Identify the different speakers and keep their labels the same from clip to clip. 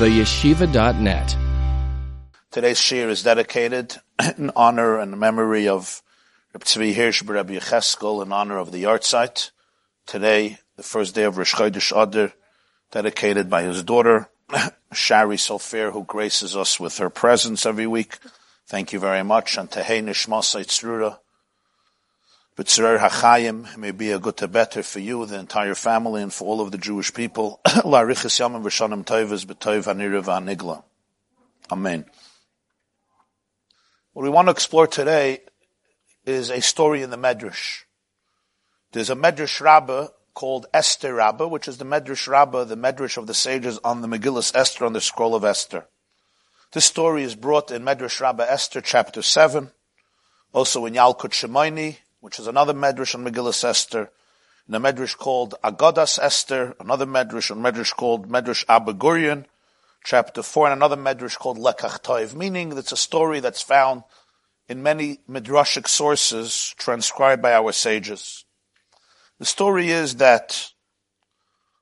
Speaker 1: theyeshiva.net.
Speaker 2: Today's shiur is dedicated in honor and memory of Reb Tzvi Hirsch Rabbi Yecheskel in honor of the yahrzeit. Today, the first day of Rosh Chodesh Adar, dedicated by his daughter, Shari Sofer, who graces us with her presence every week. Thank you very much. And Tehei Nishmasai Tzrura, B'tzerer HaChayim, may be a good better for you, the entire family, and for all of the Jewish people. La'arichis Yamim V'shanim Tovas B'tov HaNirav HaNigla. Amen. What we want to explore today is a story in the Medrash. There's a Medrash Rabbah called Esther Rabbah, which is the Medrash Rabbah, the Medrash of the sages on the Megillus Esther, on the scroll of Esther. This story is brought in Medrash Rabbah Esther, chapter 7, also in Yalkut Shimoni, which is another Medrash on Megillus Esther, in a Medrash called Agadas Esther, another Medrash, a Medrash called Medrash Abba Gurion, chapter 4, and another Medrash called Lekach Toiv, meaning that's a story that's found in many Midrashic sources transcribed by our sages. The story is that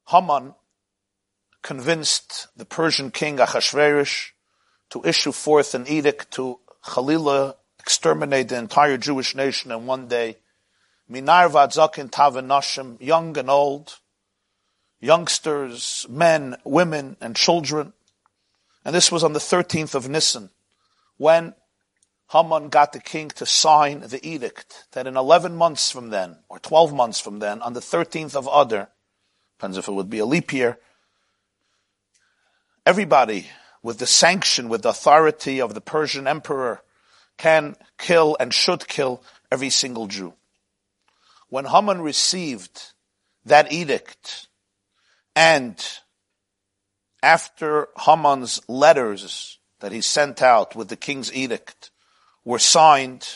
Speaker 2: Haman convinced the Persian king Achashverosh to issue forth an edict to Khalilah exterminate the entire Jewish nation in one day. Minar vadzakin tavanashim, young and old, youngsters, men, women, and children. And this was on the 13th of Nisan, when Haman got the king to sign the edict that in 11 months from then, or 12 months from then, on the 13th of Adar, depends if it would be a leap year, everybody with the sanction, with the authority of the Persian emperor, can kill and should kill every single Jew. When Haman received that edict, and after Haman's letters that he sent out with the king's edict, were signed.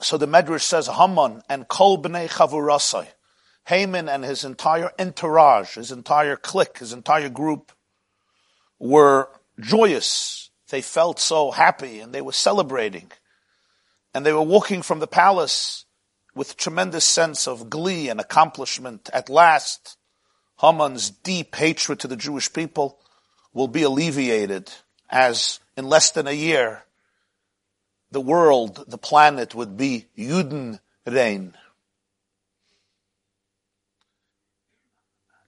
Speaker 2: So the Medrash says Haman and Kol b'nei Chavurasai, Haman and his entire entourage, his entire clique, his entire group were joyous. They felt so happy and they were celebrating. And they were walking from the palace with tremendous sense of glee and accomplishment. At last, Haman's deep hatred to the Jewish people will be alleviated as in less than a year, the world, the planet would be Yuden reign.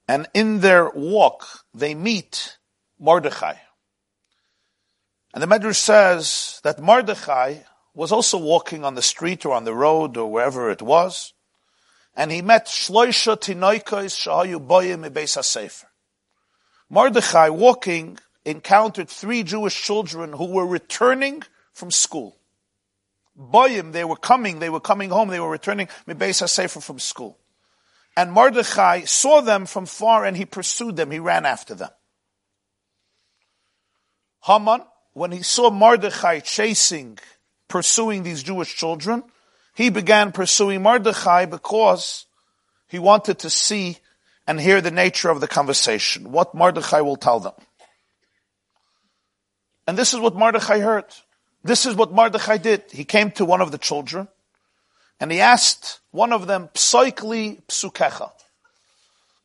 Speaker 2: And in their walk, they meet Mordechai. And the Medrash says that Mordechai was also walking on the street or on the road or wherever it was, and he met Shloisha Tinoikos Shahayu Boyim Beis HaSefer. Mordechai walking encountered three Jewish children who were returning from school. Boyim, they were coming, they were coming home, they were returning Mibeis HaSefer from school. And Mordechai saw them from far and he pursued them, he ran after them. Haman, when he saw Mordechai chasing, pursuing these Jewish children, he began pursuing Mordechai because he wanted to see and hear the nature of the conversation, what Mordechai will tell them. And this is what Mordechai heard. This is what Mordechai did. He came to one of the children and he asked one of them, Psoikli psukecha.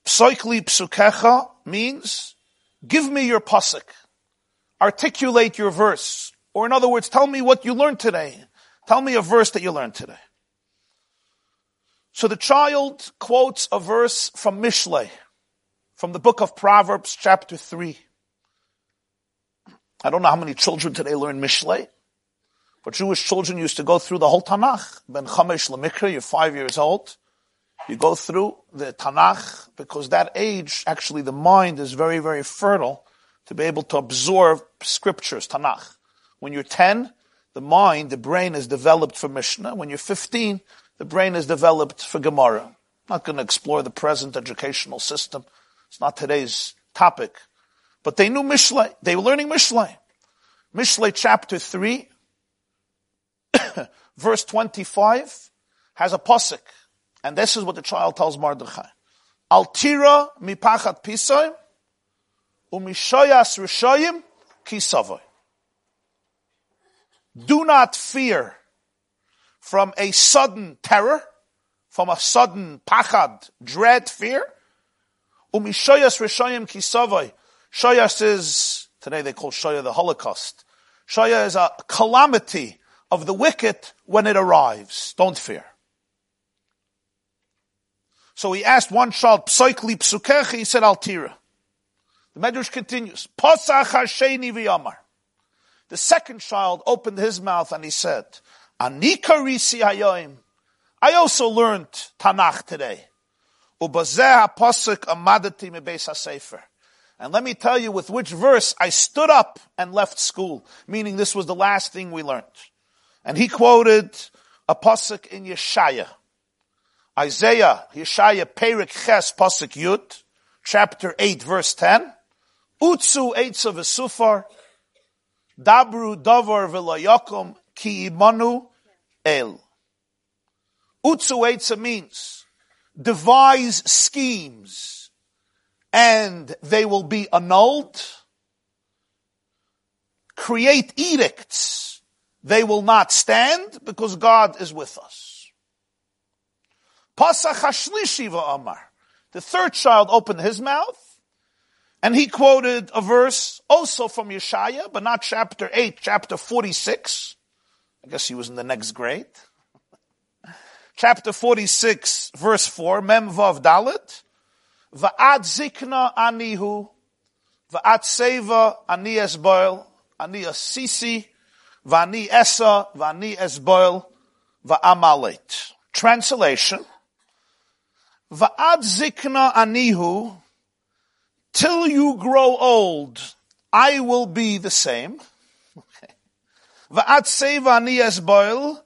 Speaker 2: Psoikli psukecha means, give me your pasuk. Articulate your verse. Or in other words, tell me what you learned today. Tell me a verse that you learned today. So the child quotes a verse from Mishlei, from the book of Proverbs, chapter 3. I don't know how many children today learn Mishlei, but Jewish children used to go through the whole Tanakh. Ben Chamesh Lamikra, you're five years old. You go through the Tanakh because that age, actually the mind is very, very fertile to be able to absorb scriptures, Tanakh. When you're 10, the mind, the brain is developed for Mishnah. When you're 15, the brain is developed for Gemara. I'm not going to explore the present educational system. It's not today's topic. But they knew Mishlei. They were learning Mishlei. Mishlei chapter 3, verse 25, has a posik. And this is what the child tells Mordechai. Altira mipachat pisayim umishoyas rishayim kisavoy. Do not fear from a sudden terror, from a sudden pachad, dread, fear. Umishoyas Rishayim Kisavai. Shoyas is, today they call Shoya the Holocaust. Shoya is a calamity of the wicked when it arrives. Don't fear. So he asked one child, Psoikli Psukechi, he said Altira. The Medrash continues, Posach Hasheni. The second child opened his mouth and he said, Anika risi hayoim. I also learned Tanakh today. Ubazeh pasuk amadati mebeis hasefer. And let me tell you with which verse I stood up and left school, meaning this was the last thing we learned. And he quoted a pasuk in Yeshaya. Isaiah, Yeshaya, Perik Ches, pasuk Yud, chapter 8, verse 10. Utsu Eitza Vesufar, Dabru Davar Velayakum, Ki Imanu El. Utsu Eitza means devise schemes and they will be annulled. Create edicts. They will not stand because God is with us. Pasach Hashlishi Amar. The third child opened his mouth and he quoted a verse also from Yeshaya, but not chapter 8, chapter 46. I guess he was in the next grade. chapter 46, verse 4, Mem Vav Dalet. Va'ad zikna anihu, va'at seva ani esboil, ani asisi, va'ani esa, va'ani esboil, va'amalet. Translation. Va'ad zikna anihu, till you grow old, I will be the same. Esboil,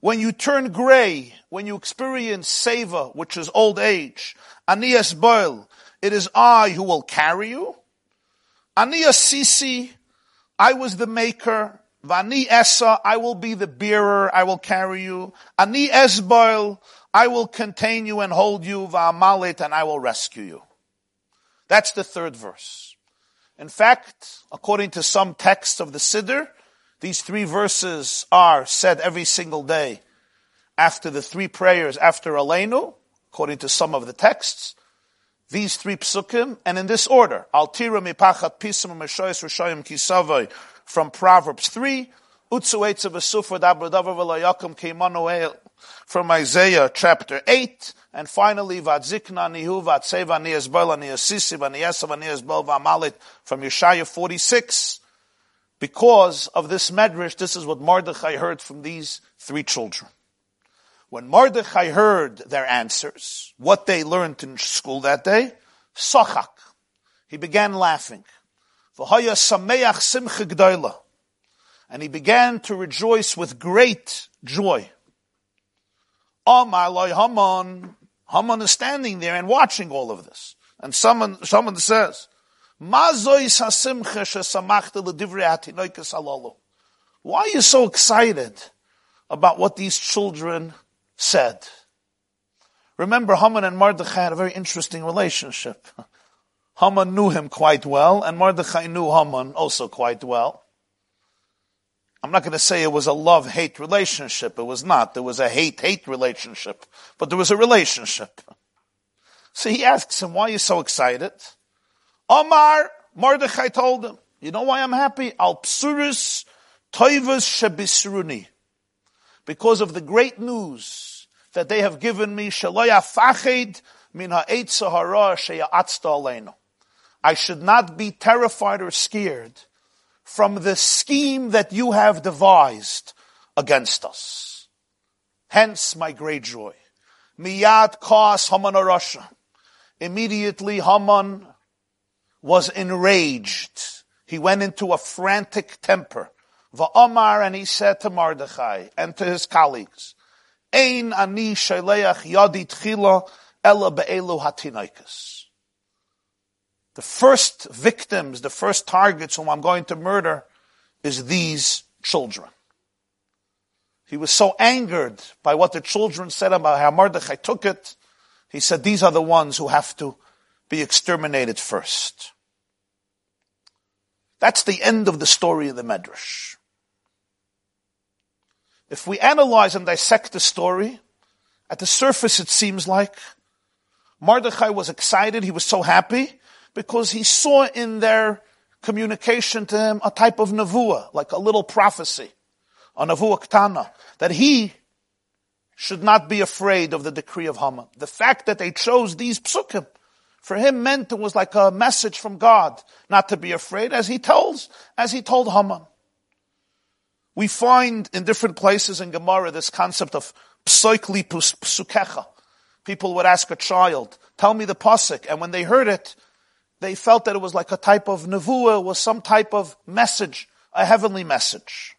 Speaker 2: when you turn gray, when you experience seva, which is old age, anias boil, it is I who will carry you. Anias sisi, I was the maker. Vani esa, I will be the bearer, I will carry you. Ani esboil, I will contain you and hold you. Va'amalit, and I will rescue you. That's the third verse. In fact, according to some texts of the Siddur, these three verses are said every single day after the three prayers after Aleinu, according to some of the texts. These three psukim, and in this order, Altira mipachat pisim meshoyes rishayim kisavoi from Proverbs 3, Utsu Eitzav Asufar Dabradavar Velayakum Keimanu from Isaiah chapter 8, and finally Vadzikna Nihu Vatseva Niasbel Niasisi Vaniasav Niasbel Vamalit from Yeshaya 46. Because of this medrash, this is what Mordechai heard from these three children. When Mordechai heard their answers, what they learned in school that day, Sochak. He began laughing. And he began to rejoice with great joy. Oh, Haman, Haman is standing there and watching all of this. And someone, someone says, why are you so excited about what these children said? Remember, Haman and Mordechai had a very interesting relationship. Haman knew him quite well, and Mordechai knew Haman also quite well. I'm not going to say it was a love-hate relationship. It was not. There was a hate-hate relationship. But there was a relationship. So he asks him, why are you so excited? Omar, Mordechai told him, you know why I'm happy? Al psurus toivus shebisruni. Because of the great news that they have given me, shaloya fached min ha'et sahara aleinu. I should not be terrified or scared from the scheme that you have devised against us. Hence my great joy. Miyad kas Haman Arasha. Immediately Haman was enraged. He went into a frantic temper. Va'amar, and he said to Mordechai and to his colleagues, Ein ani shaleach yadi tchila ela be'elu hatinaikas. The first victims, the first targets whom I'm going to murder is these children. He was so angered by what the children said about how Mordechai took it. He said, these are the ones who have to be exterminated first. That's the end of the story of the Medrash. If we analyze and dissect the story, at the surface it seems like Mordechai was excited. He was so happy because he saw in their communication to him a type of nevuah, like a little prophecy, a nevuah ktana, that he should not be afraid of the decree of Haman. The fact that they chose these psukim for him meant it was like a message from God not to be afraid, as he tells, as he told Haman. We find in different places in Gemara this concept of psoikli psukecha. People would ask a child, tell me the pasuk, and when they heard it, they felt that it was like a type of nevuah, was some type of message, a heavenly message.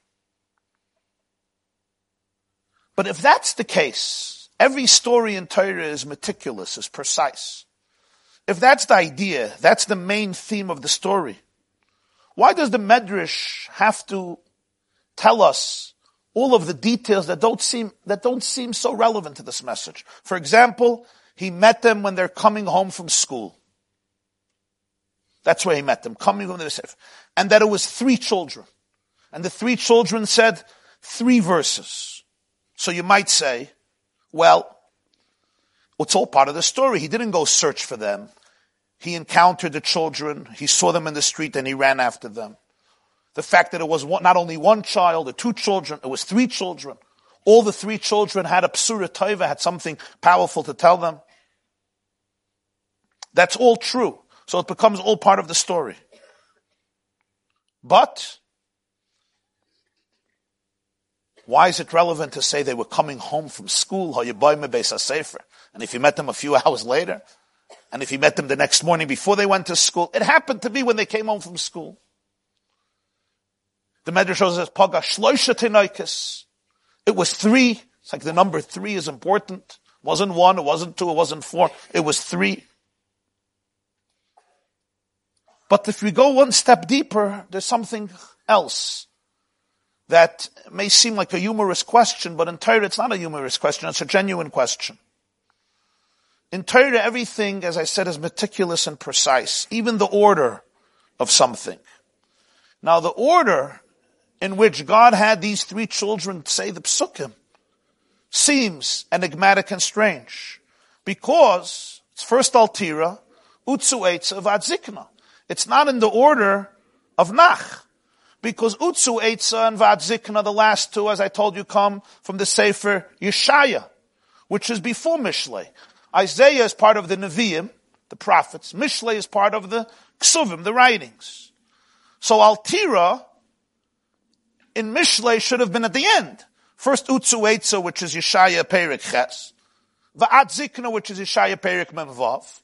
Speaker 2: But if that's the case, every story in Torah is meticulous, is precise. If that's the idea, that's the main theme of the story, why does the Medrash have to tell us all of the details that don't seem, that don't seem so relevant to this message? For example, he met them when they're coming home from school. That's where he met them, coming from the safe. And that it was three children. And the three children said three verses. So you might say, well, it's all part of the story. He didn't go search for them. He encountered the children. He saw them in the street and he ran after them. The fact that it was one, not only one child or two children, it was three children. All the three children had a psura taiva, had something powerful to tell them. That's all true. So it becomes all part of the story. But Why is it relevant to say they were coming home from school, and if you met them a few hours later, and if you met them the next morning before they went to school, it happened to be when they came home from school. The Medrash shows us Paga Shloisha It was three. It's like the number three is important. It wasn't one, it wasn't two, it wasn't four. It was three. But if we go one step deeper, there's something else that may seem like a humorous question, but in Torah it's not a humorous question, it's a genuine question. In Torah, everything, as I said, is meticulous and precise, even the order of something. Now, the order in which God had these three children say the psukim seems enigmatic and strange, because it's first Altira, Utsu Eitza, Vadzikna. It's not in the order of Nach. Because Utsu Eitza and Vad Zikna, the last two, as I told you, come from the Sefer Yeshaya, which is before Mishlei. Isaiah is part of the Nevi'im, the prophets. Mishlei is part of the Ksuvim, the writings. So Altira in Mishlei should have been at the end. First Utsu Eitza, which is Yeshaya Perik Ches. Va'at Zikna, which is Yeshaya Perik Memvav.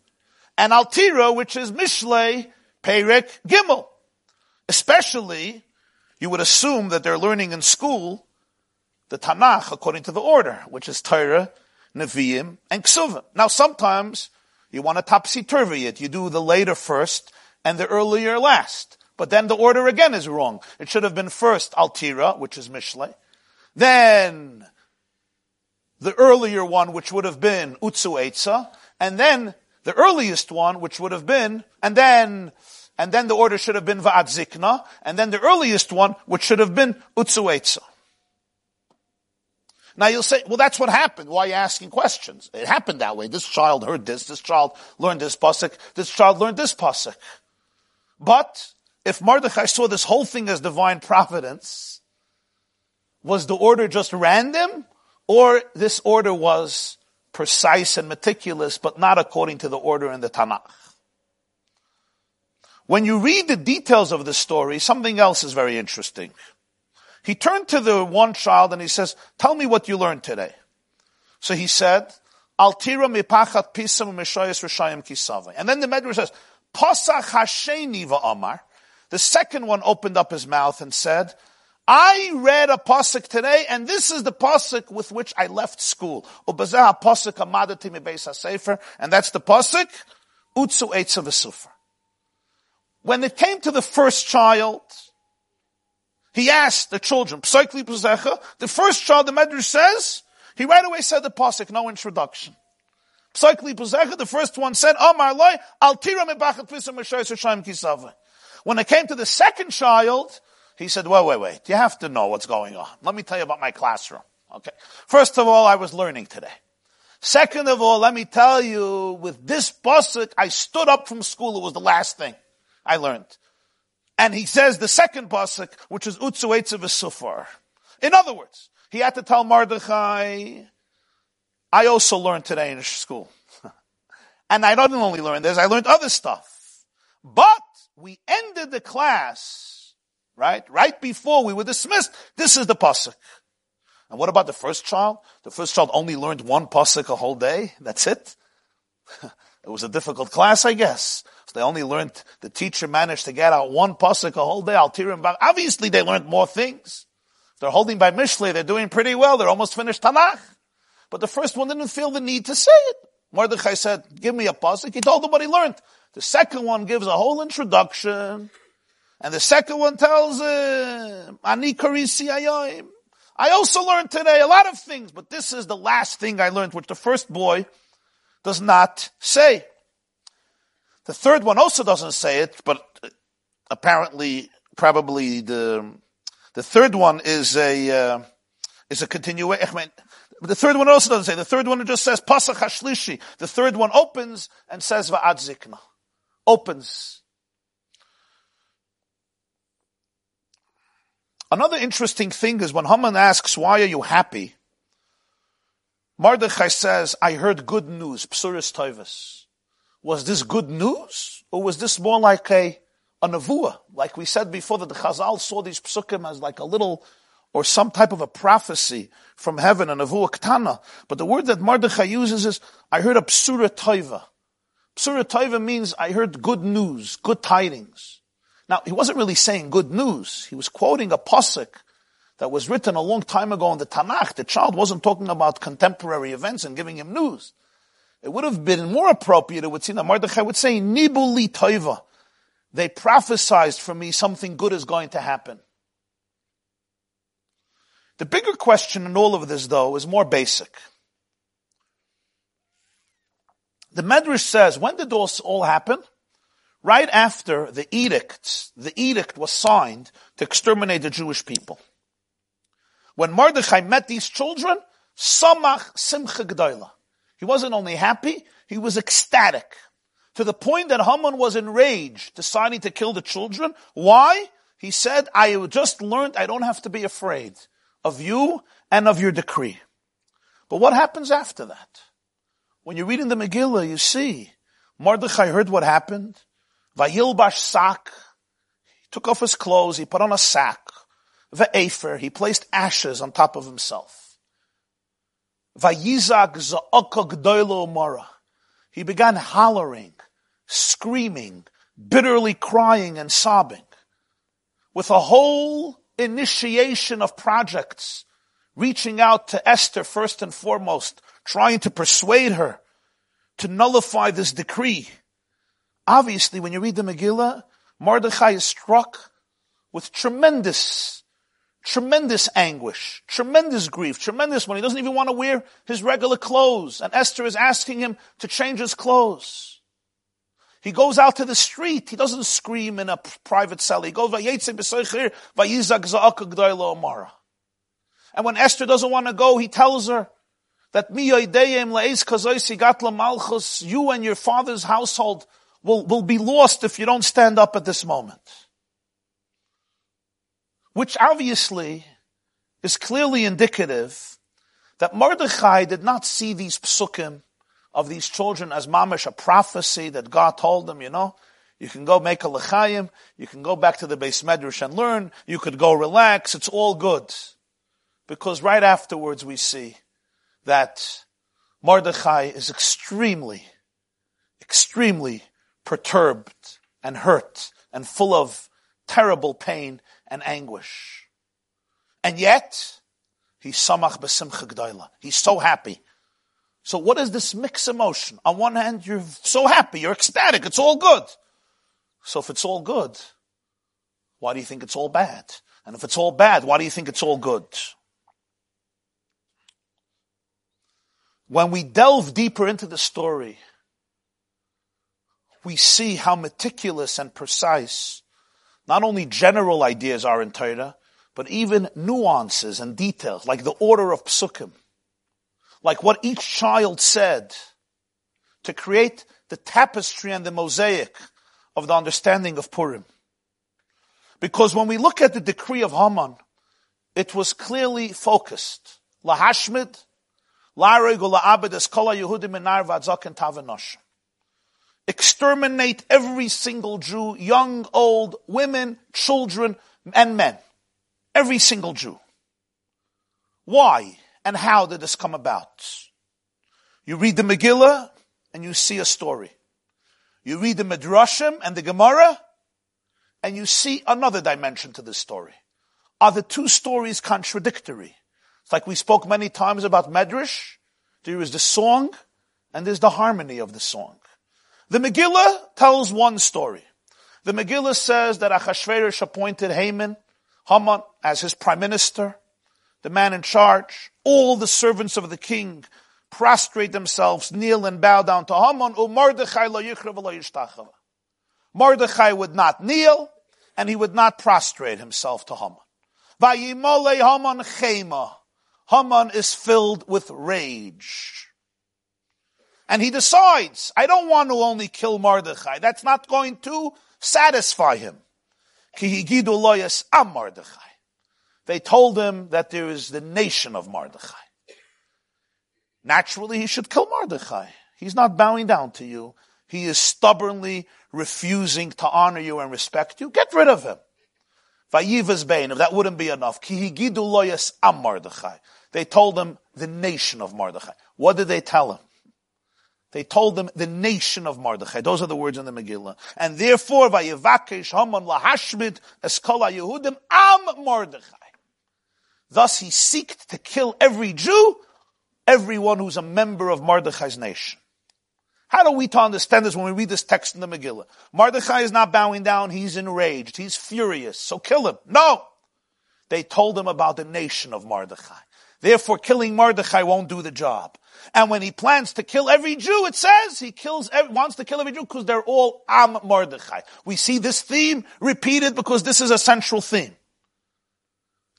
Speaker 2: And Altira, which is Mishlei Perik Gimel. Especially you would assume that they're learning in school the Tanakh according to the order, which is Torah, Nevi'im, and Ksuvim. Now sometimes you want to topsy-turvy it. You do the later first and the earlier last. But then the order again is wrong. It should have been first Altira, which is Mishlei. Then the earlier one, which would have been Utsu Eitza. And then the earliest one, which would have been, and then and then the order should have been Va'at Zikna, and then the earliest one, which should have been Utsuetza. Now you'll say, well, that's what happened. Why are you asking questions? It happened that way. This child heard this. This child learned this pasuk. This child learned this pasuk. But if Mordechai saw this whole thing as divine providence, was the order just random, or this order was precise and meticulous, but not according to the order in the Tanakh? When you read the details of the story, something else is very interesting. He turned to the one child and he says, tell me what you learned today. So he said, Altira mipachat pisam mishoyas rishayim. And then the Medrash says, Pasach hasheni va'amar. The second one opened up his mouth and said, I read a pasuk today, and this is the pasuk with which I left school. Ubazah pasuk amadati mi and that's the pasuk, utsu v'sufer. When it came to the first child, he asked the children, the first child, the Medrash says, he right away said the pasuk, no introduction. the first one said, When it came to the second child, he said, wait, wait, wait, you have to know what's going on. Let me tell you about my classroom. Okay. First of all, I was learning today. Second of all, let me tell you, with this pasuk, I stood up from school. It was the last thing I learned. And he says the second pasuk, which is Utsu Eitzav Sufar. In other words, he had to tell Mordechai, I also learned today in school. and I didn't only learn this, I learned other stuff. But we ended the class, right? Right before we were dismissed. This is the pasuk. And what about the first child? The first child only learned one pasuk a whole day. That's it. it was a difficult class, I guess. They only learned, the teacher managed to get out one pasuk a whole day. Him back. Obviously they learned more things. They're holding by Mishle, They're doing pretty well. They're almost finished Tanakh. But the first one didn't feel the need to say it. Mordechai said, give me a pasuk. He told them what he learned. The second one gives a whole introduction. And the second one tells him, Ani karisi ayoim. I also learned today a lot of things, but this is the last thing I learned, which the first boy does not say. The third one also doesn't say it, but apparently, probably the the third one is a uh, is a continuation. the third one also doesn't say. The third one just says Pasach Hashlishi. The third one opens and says Va'ad Zikna. Opens. Another interesting thing is when Haman asks, why are you happy? Mordechai says, I heard good news, Psuris Toivus. Was this good news? Or was this more like a, a nevuah? Like we said before that the Chazal saw these psukim as like a little, or some type of a prophecy from heaven, a nevuah ktana. But the word that Mordechai uses is, I heard a psura toiva. Psura toiva means I heard good news, good tidings. Now, he wasn't really saying good news. He was quoting a posuk that was written a long time ago in the Tanakh. The child wasn't talking about contemporary events and giving him news. It would have been more appropriate, it would seem that Mordechai would say, Nibuli toiva. They prophesized for me something good is going to happen. The bigger question in all of this, though, is more basic. The Medrash says, when did this all happen? right after the edict, the edict was signed to exterminate the Jewish people. When Mordechai met these children, Samach Simcha G'dayla. He wasn't only happy, he was ecstatic. To the point that Haman was enraged, deciding to kill the children. Why? He said, I just learned I don't have to be afraid of you and of your decree. But what happens after that? When you're reading the Megillah, you see, Mordechai heard what happened. Vayilbash sak. He took off his clothes. He put on a sack. Ve'efer. He placed ashes on top of himself. Vayizak za'aka mara. He began hollering, screaming, bitterly crying and sobbing. With a whole initiation of projects, reaching out to Esther first and foremost, trying to persuade her to nullify this decree Obviously, when you read the Megillah, Mordechai is struck with tremendous, tremendous anguish, tremendous grief, tremendous when he doesn't even want to wear his regular clothes. And Esther is asking him to change his clothes. He goes out to the street. He doesn't scream in a private cell. He goes, and when Esther doesn't want to go, he tells her that you and your father's household will, will be lost if you don't stand up at this moment. Which obviously is clearly indicative that Mordechai did not see these psukim of these children as mamish, a prophecy that God told them, you know, you can go make a lechayim, you can go back to the beis medrash and learn, you could go relax, it's all good. Because right afterwards we see that Mordechai is extremely, extremely perturbed and hurt and full of terrible pain and anguish. And yet, he's samach. He's so happy. So what is this mixed emotion? On one hand, you're so happy, you're ecstatic, it's all good. So if it's all good, why do you think it's all bad? And if it's all bad, why do you think it's all good? When we delve deeper into the story, we see how meticulous and precise not only general ideas are in Torah, but even nuances and details, like the order of psukim, like what each child said, to create the tapestry and the mosaic of the understanding of Purim. Because when we look at the decree of Haman, it was clearly focused. Lahashmid, La'aregu la'abed eskola Yehudim enar v'adzak and tavanosh. Exterminate every single Jew, young, old, women, children, and men. Every single Jew. Why and how did this come about? You read the Megillah and you see a story. You read the Midrashim and the Gemara and you see another dimension to this story. Are the two stories contradictory? It's like we spoke many times about Medrash. There is the song and there's the harmony of the song. The Megillah tells one story. The Megillah says that Achashverosh appointed Haman, Haman, as his prime minister, the man in charge. All the servants of the king prostrate themselves, kneel and bow down to Haman. Mordechai would not kneel, and he would not prostrate himself to Haman. Haman. Haman is filled with rage. And he decides, I don't want to only kill Mordechai. That's not going to satisfy him. They told him that there is the nation of Mordechai. Naturally, he should kill Mordechai. He's not bowing down to you. He is stubbornly refusing to honor you and respect you. Get rid of him. If that wouldn't be enough. They told him the nation of Mordechai. What did they tell him? They told them the nation of Mordechai. Those are the words in the Megillah. And therefore, Vayivakesh Haman lahashmid eskola Yehudim am Mordechai. Thus he seeked to kill every Jew, everyone who's a member of Mordechai's nation. How do we to understand this when we read this text in the Megillah? Mordechai is not bowing down, he's enraged, he's furious, so kill him. No! They told him about the nation of Mordechai. Therefore, killing Mordechai won't do the job. And when he plans to kill every Jew, it says he kills, wants to kill every Jew because they're all Am Mordechai. We see this theme repeated because this is a central theme.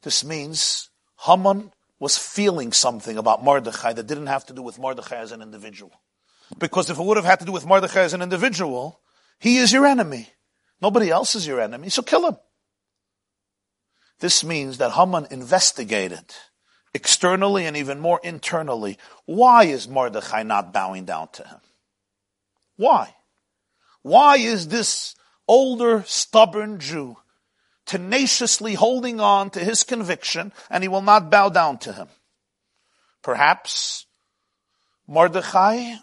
Speaker 2: This means Haman was feeling something about Mordechai that didn't have to do with Mordechai as an individual. Because if it would have had to do with Mordechai as an individual, he is your enemy. Nobody else is your enemy, so kill him. This means that Haman investigated externally and even more internally. Why is Mordechai not bowing down to him? Why? Why is this older, stubborn Jew tenaciously holding on to his conviction and he will not bow down to him. Perhaps Mordechai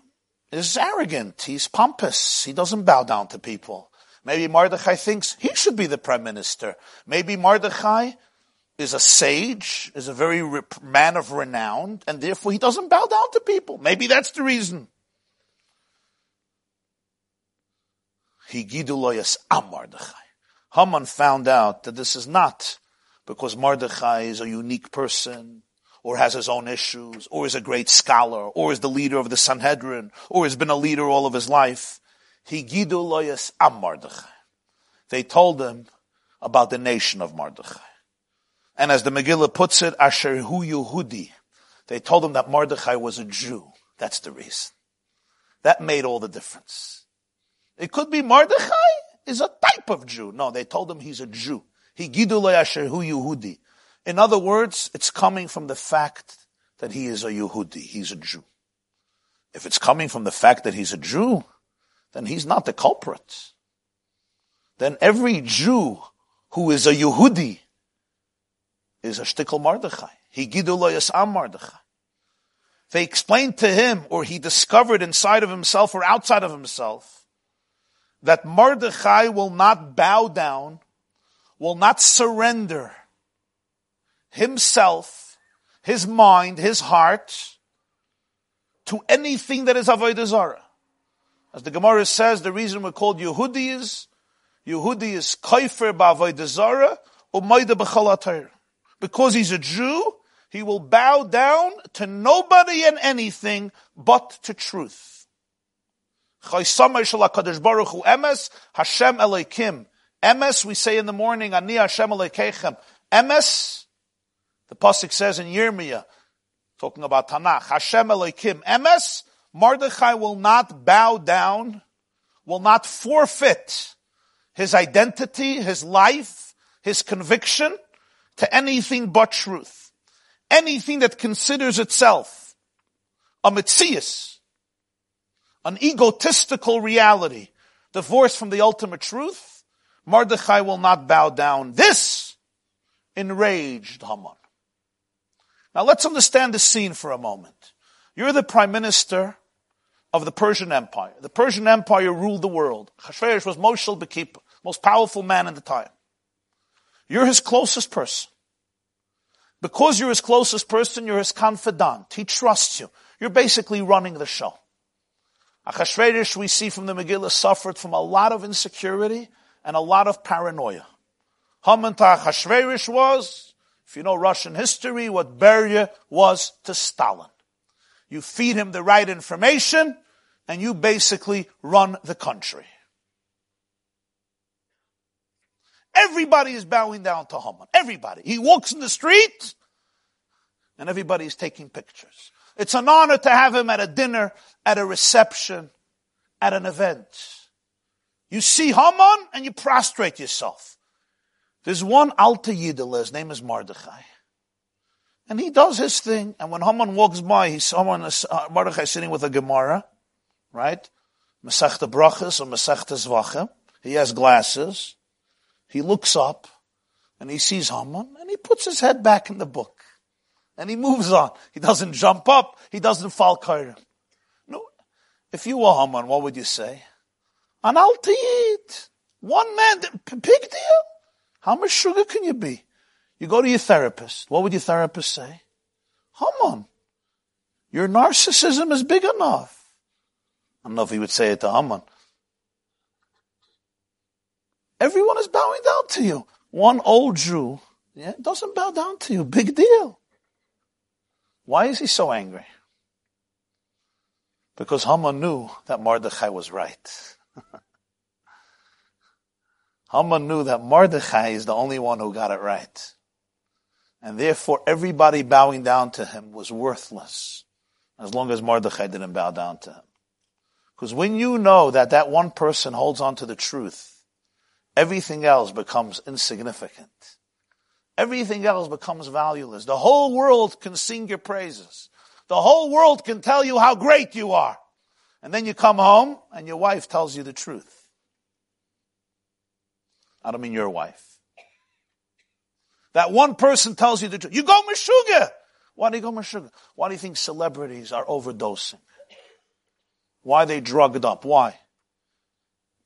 Speaker 2: is arrogant. He's pompous. He doesn't bow down to people. Maybe Mordechai thinks he should be the prime minister. Maybe Mordechai is a sage, is a very man of renown, and therefore he doesn't bow down to people. Maybe that's the reason. Haman found out that this is not because Mordechai is a unique person, or has his own issues, or is a great scholar, or is the leader of the Sanhedrin, or has been a leader all of his life. They told him about the nation of Mordechai. And as the Megillah puts it, Asher hu Yehudi. They told him that Mordechai was a Jew. That's the reason. That made all the difference. It could be Mordechai is a type of Jew. No, they told him he's a Jew. He gidule hu Yehudi. In other words, it's coming from the fact that he is a Yehudi. He's a Jew. If it's coming from the fact that he's a Jew, then he's not the culprit. Then every Jew who is a Yehudi is a shtickle Mordechai. He gidule am Mordechai. They explained to him, or he discovered inside of himself or outside of himself, that Mordechai will not bow down, will not surrender himself, his mind, his heart to anything that is Avodah Zarah. As the Gemara says, the reason we're called Yehudi is, Yehudi is Kaifer ba'Avodah Zarah, Umayda b'chalatayr. Because he's a Jew, he will bow down to nobody and anything but to truth. Hashem Elokim. Emes, we say in the morning, Ani Hashem Elokeichem. Emes, the Pasuk says in Yirmiyah, talking about Tanakh, Hashem Elohim Emes, Mordechai will not bow down, will not forfeit his identity, his life, his conviction to anything but truth. Anything that considers itself a mitzias, an egotistical reality, divorced from the ultimate truth, Mordechai will not bow down. This enraged Haman. Now let's understand the scene for a moment. You're the prime minister of the Persian Empire. The Persian Empire ruled the world. Hashverosh was Moshel Bekipa, most powerful man in the time. You're his closest person. Because you're his closest person, you're his confidant. He trusts you. You're basically running the show. Achashverosh, we see from the Megillah, suffered from a lot of insecurity and a lot of paranoia. Haman to Achashverosh was, if you know Russian history, what Beria was to Stalin. You feed him the right information, and you basically run the country. Everybody is bowing down to Haman. Everybody. He walks in the street and everybody is taking pictures. It's an honor to have him at a dinner, at a reception, at an event. You see Haman and you prostrate yourself. There's one Alta Yidel, his name is Mordechai. And he does his thing, and when Haman walks by, he's Haman, uh, sitting with a Gemara, right? Masechta Brachas or Masechta Zvachim. He has glasses. He looks up and he sees Haman and he puts his head back in the book and he moves on. He doesn't jump up. He doesn't fall kairim. No. If you were Haman, what would you say? An altiyit. One man, big deal. How much sugar can you be? You go to your therapist. What would your therapist say? Haman, your narcissism is big enough. I don't know if he would say it to Haman. Everyone is bowing down to you. One old Jew, yeah, doesn't bow down to you. Big deal. Why is he so angry? Because Haman knew that Mordechai was right. Haman knew that Mordechai is the only one who got it right. And therefore everybody bowing down to him was worthless as long as Mordechai didn't bow down to him. Because when you know that that one person holds on to the truth, everything else becomes insignificant. Everything else becomes valueless. The whole world can sing your praises. The whole world can tell you how great you are. And then you come home and your wife tells you the truth. I don't mean your wife. That one person tells you the truth. You go Meshuggah. Why do you go Meshuggah? Why do you think celebrities are overdosing? Why are they drugged up? Why?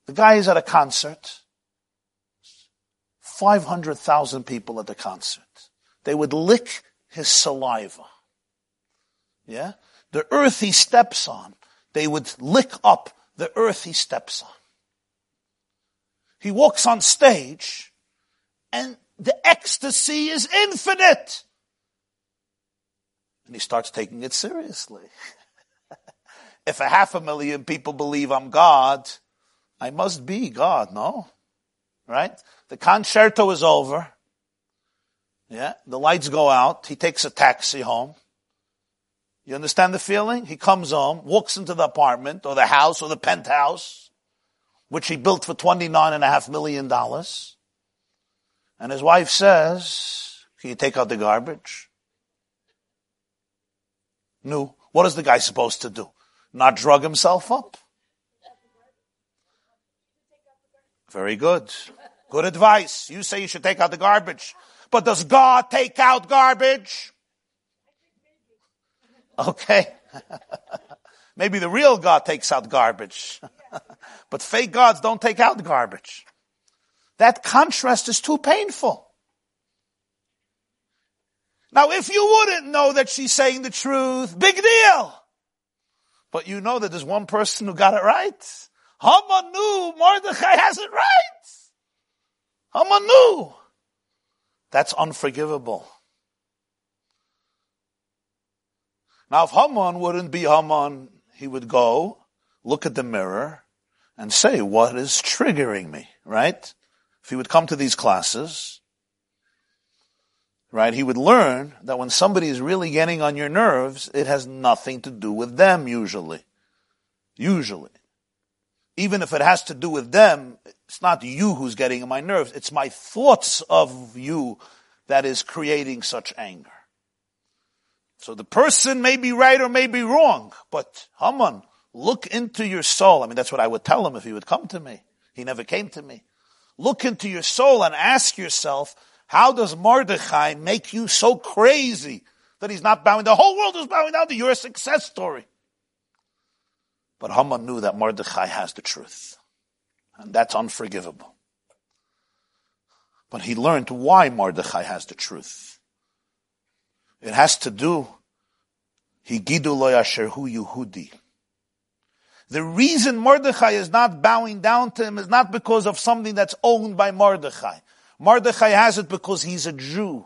Speaker 2: The guy is at a concert. 500,000 people at the concert. They would lick his saliva. Yeah? The earth he steps on, they would lick up the earth he steps on. He walks on stage and the ecstasy is infinite. And he starts taking it seriously. if a half a million people believe I'm God, I must be God, no? Right? The concerto is over. Yeah, the lights go out. He takes a taxi home. You understand the feeling? He comes home, walks into the apartment or the house or the penthouse, which he built for twenty-nine and a half million dollars. And his wife says, can you take out the garbage? No. What is the guy supposed to do? Not drug himself up? Very good. Good advice. You say you should take out the garbage. But does God take out garbage? Okay. Maybe the real God takes out garbage. but fake gods don't take out garbage. That contrast is too painful. Now, if you wouldn't know that she's saying the truth, big deal. But you know that there's one person who got it right. Haman knew Mordechai has it right. Knew. That's unforgivable. Now, if Haman wouldn't be Haman, he would go, look at the mirror, and say, what is triggering me, right? If he would come to these classes, right, he would learn that when somebody is really getting on your nerves, it has nothing to do with them usually. Usually. Even if it has to do with them, it's not you who's getting on my nerves, it's my thoughts of you that is creating such anger. So the person may be right or may be wrong, but Haman, look into your soul. I mean, that's what I would tell him if he would come to me. He never came to me. Look into your soul and ask yourself, how does Mordechai make you so crazy that he's not bowing? The whole world is bowing down to your success story. But Haman knew that Mordechai has the truth. And that's unforgivable. But he learned why Mordechai has the truth. It has to do, he gidu lo hu Yehudi. The reason Mordechai is not bowing down to him is not because of something that's owned by Mordechai. Mordechai has it because he's a Jew.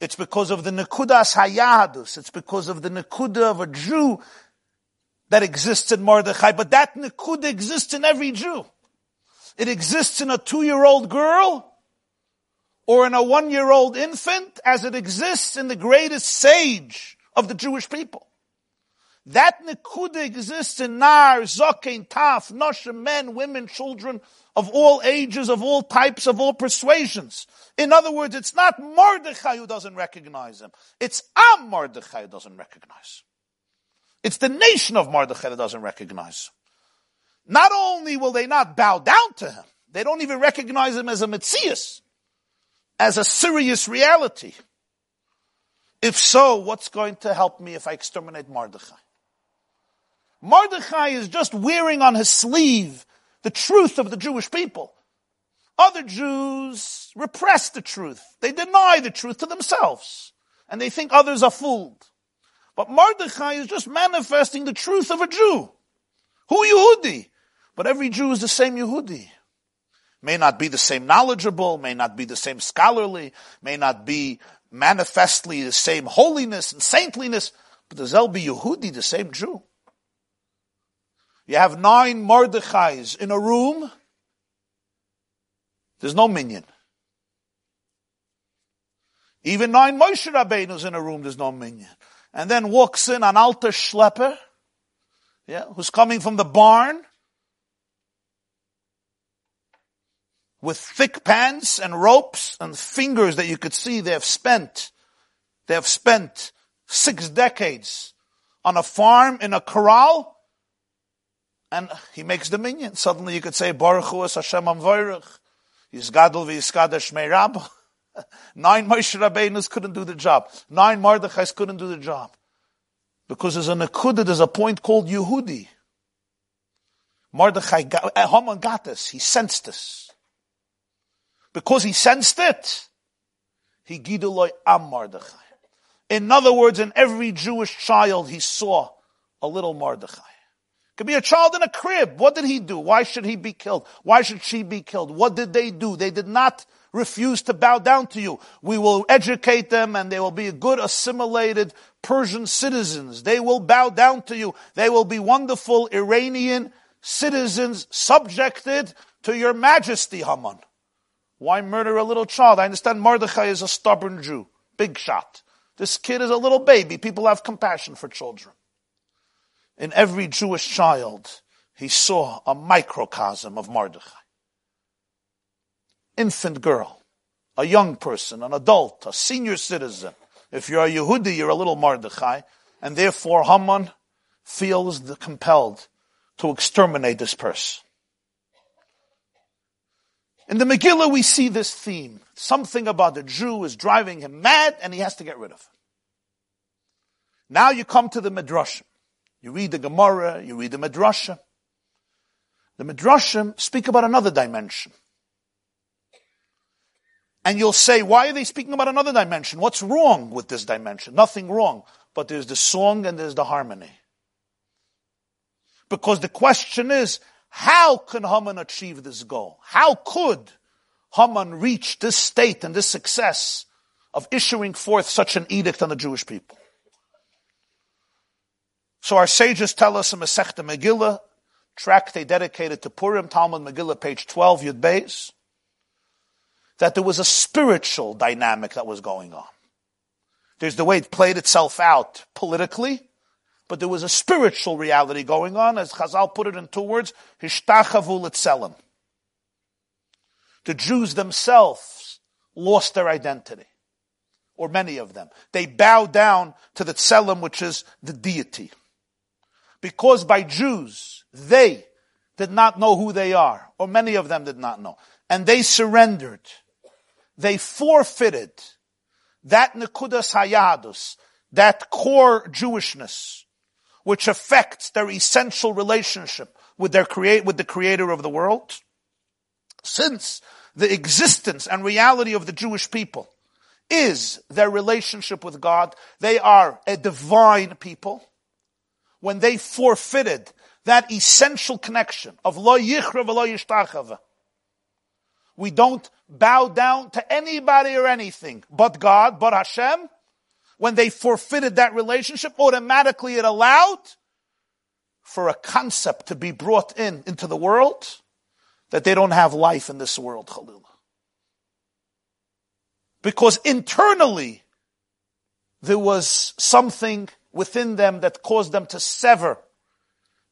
Speaker 2: It's because of the Nekudas Hayadus. It's because of the Nekuda of a Jew that exists in Mordechai. But that Nekuda exists in every Jew. It exists in a two-year-old girl or in a one-year-old infant as it exists in the greatest sage of the Jewish people. That nekuda exists in nar, zokein, taf, noshim, men, women, children of all ages, of all types, of all persuasions. In other words, it's not Mordechai who doesn't recognize him. It's Am Mordechai who doesn't recognize. It's the nation of Mordechai that doesn't recognize. Not only will they not bow down to him, they don't even recognize him as a Metzias, as a serious reality. If so, what's going to help me if I exterminate Mordechai? Mordechai is just wearing on his sleeve the truth of the Jewish people. Other Jews repress the truth. They deny the truth to themselves. And they think others are fooled. But Mordechai is just manifesting the truth of a Jew. Who Yehudi? But every Jew is the same Yehudi. May not be the same knowledgeable, may not be the same scholarly, may not be manifestly the same holiness and saintliness, but does El be Yehudi, the same Jew? You have nine Mordechais in a room. There's no minyan. Even nine Moshe Rabbeinu's in a room, there's no minyan. And then walks in an alter schlepper, yeah, who's coming from the barn with thick pants and ropes and fingers that you could see they have spent, they have spent six decades on a farm in a corral and he makes minyan. Suddenly you could say, Baruch Hu es Hashem Amvorach. Yizgadol v'yizkadesh meirab. Nine Moshe Rabbeinus couldn't do the job. Nine Mordechais couldn't do the job. Because there's a Nekuda, there's a point called Yehudi. Mordechai, got, uh, Haman got this. He sensed this. Because he sensed it, he giduloi am Mordechai. In other words, in every Jewish child, he saw a little Mordechai. Could be a child in a crib. What did he do? Why should he be killed? Why should she be killed? What did they do? They did not refuse to bow down to you. We will educate them and they will be good assimilated Persian citizens. They will bow down to you. They will be wonderful Iranian citizens subjected to your majesty, Haman. Why murder a little child? I understand Mordechai is a stubborn Jew. Big shot. This kid is a little baby. People have compassion for children in every Jewish child, he saw a microcosm of Mordechai. Infant girl, a young person, an adult, a senior citizen. If you're a Yehudi, you're a little Mordechai, and therefore Haman feels compelled to exterminate this person. In the Megillah, we see this theme. Something about the Jew is driving him mad, and he has to get rid of him. Now you come to the Midrashim. You read the Gemara, you read the Midrasha. The Midrashim speak about another dimension. And you'll say, why are they speaking about another dimension? What's wrong with this dimension? Nothing wrong. But there's the song and there's the harmony. Because the question is, how can Haman achieve this goal? How could Haman reach this state and this success of issuing forth such an edict on the Jewish people? So our sages tell us in Masechta Megillah, tractate dedicated to Purim, Talmud Megillah, page 12, Yud Beis, that there was a spiritual dynamic that was going on. There's the way it played itself out politically, but there was a spiritual reality going on, as Chazal put it in two words, Hishtachavu Litzelim. The Jews themselves lost their identity, or many of them. They bowed down to the Tselem, which is the deity. Because by Jews, they did not know who they are, or many of them did not know. And they surrendered. They forfeited that Nekudas Hayadus, that core Jewishness, which affects their essential relationship with their create, with the creator of the world. Since the existence and reality of the Jewish people is their relationship with God, they are a divine people. When they forfeited that essential connection of lo yichra lo yishtachava, we don't bow down to anybody or anything but God, but Hashem. When they forfeited that relationship, automatically it allowed for a concept to be brought in into the world that they don't have life in this world, Khalil. Because internally, there was something within them that caused them to sever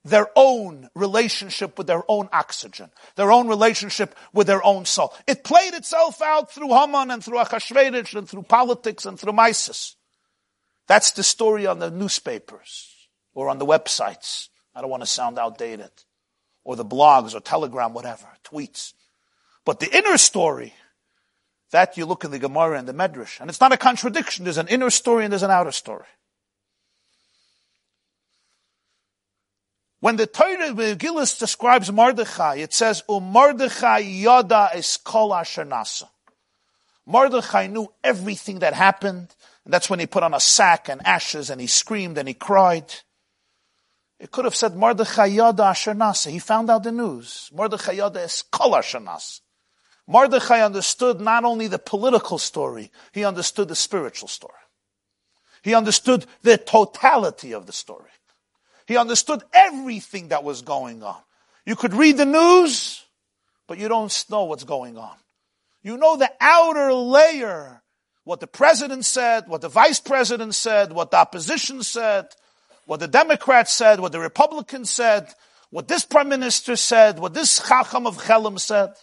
Speaker 2: their own relationship with their own oxygen, their own relationship with their own soul. It played itself out through Haman and through Achashverosh and through politics and through Mises. That's the story on the newspapers or on the websites. I don't want to sound outdated. Or the blogs or telegram, whatever, tweets. But the inner story, that you look in the Gemara and the Medrash, and it's not a contradiction. There's an inner story and there's an outer story. When the Torah Megillus describes Mordechai, it says, Mordechai yada es kol asher Mordechai knew everything that happened, and that's when he put on a sack and ashes and he screamed and he cried. It could have said Mordechai yada asher He found out the news. Mordechai yada es kol asher Mordechai understood not only the political story, he understood the spiritual story. He understood the totality of the story. He understood everything that was going on. You could read the news, but you don't know what's going on. You know the outer layer, what the president said, what the vice president said, what the opposition said, what the Democrats said, what the Republicans said, what this prime minister said, what this Chacham of Chelm said,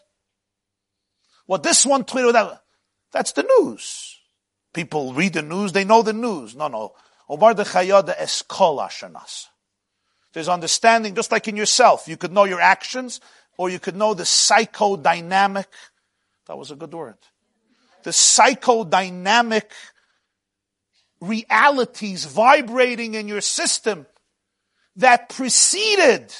Speaker 2: what this one tweeted, that, that's the news. People read the news, they know the news. No, no. Omar de Chayada Eskola. There's understanding, just like in yourself. You could know your actions, or you could know the psychodynamic. That was a good word. The psychodynamic realities vibrating in your system that preceded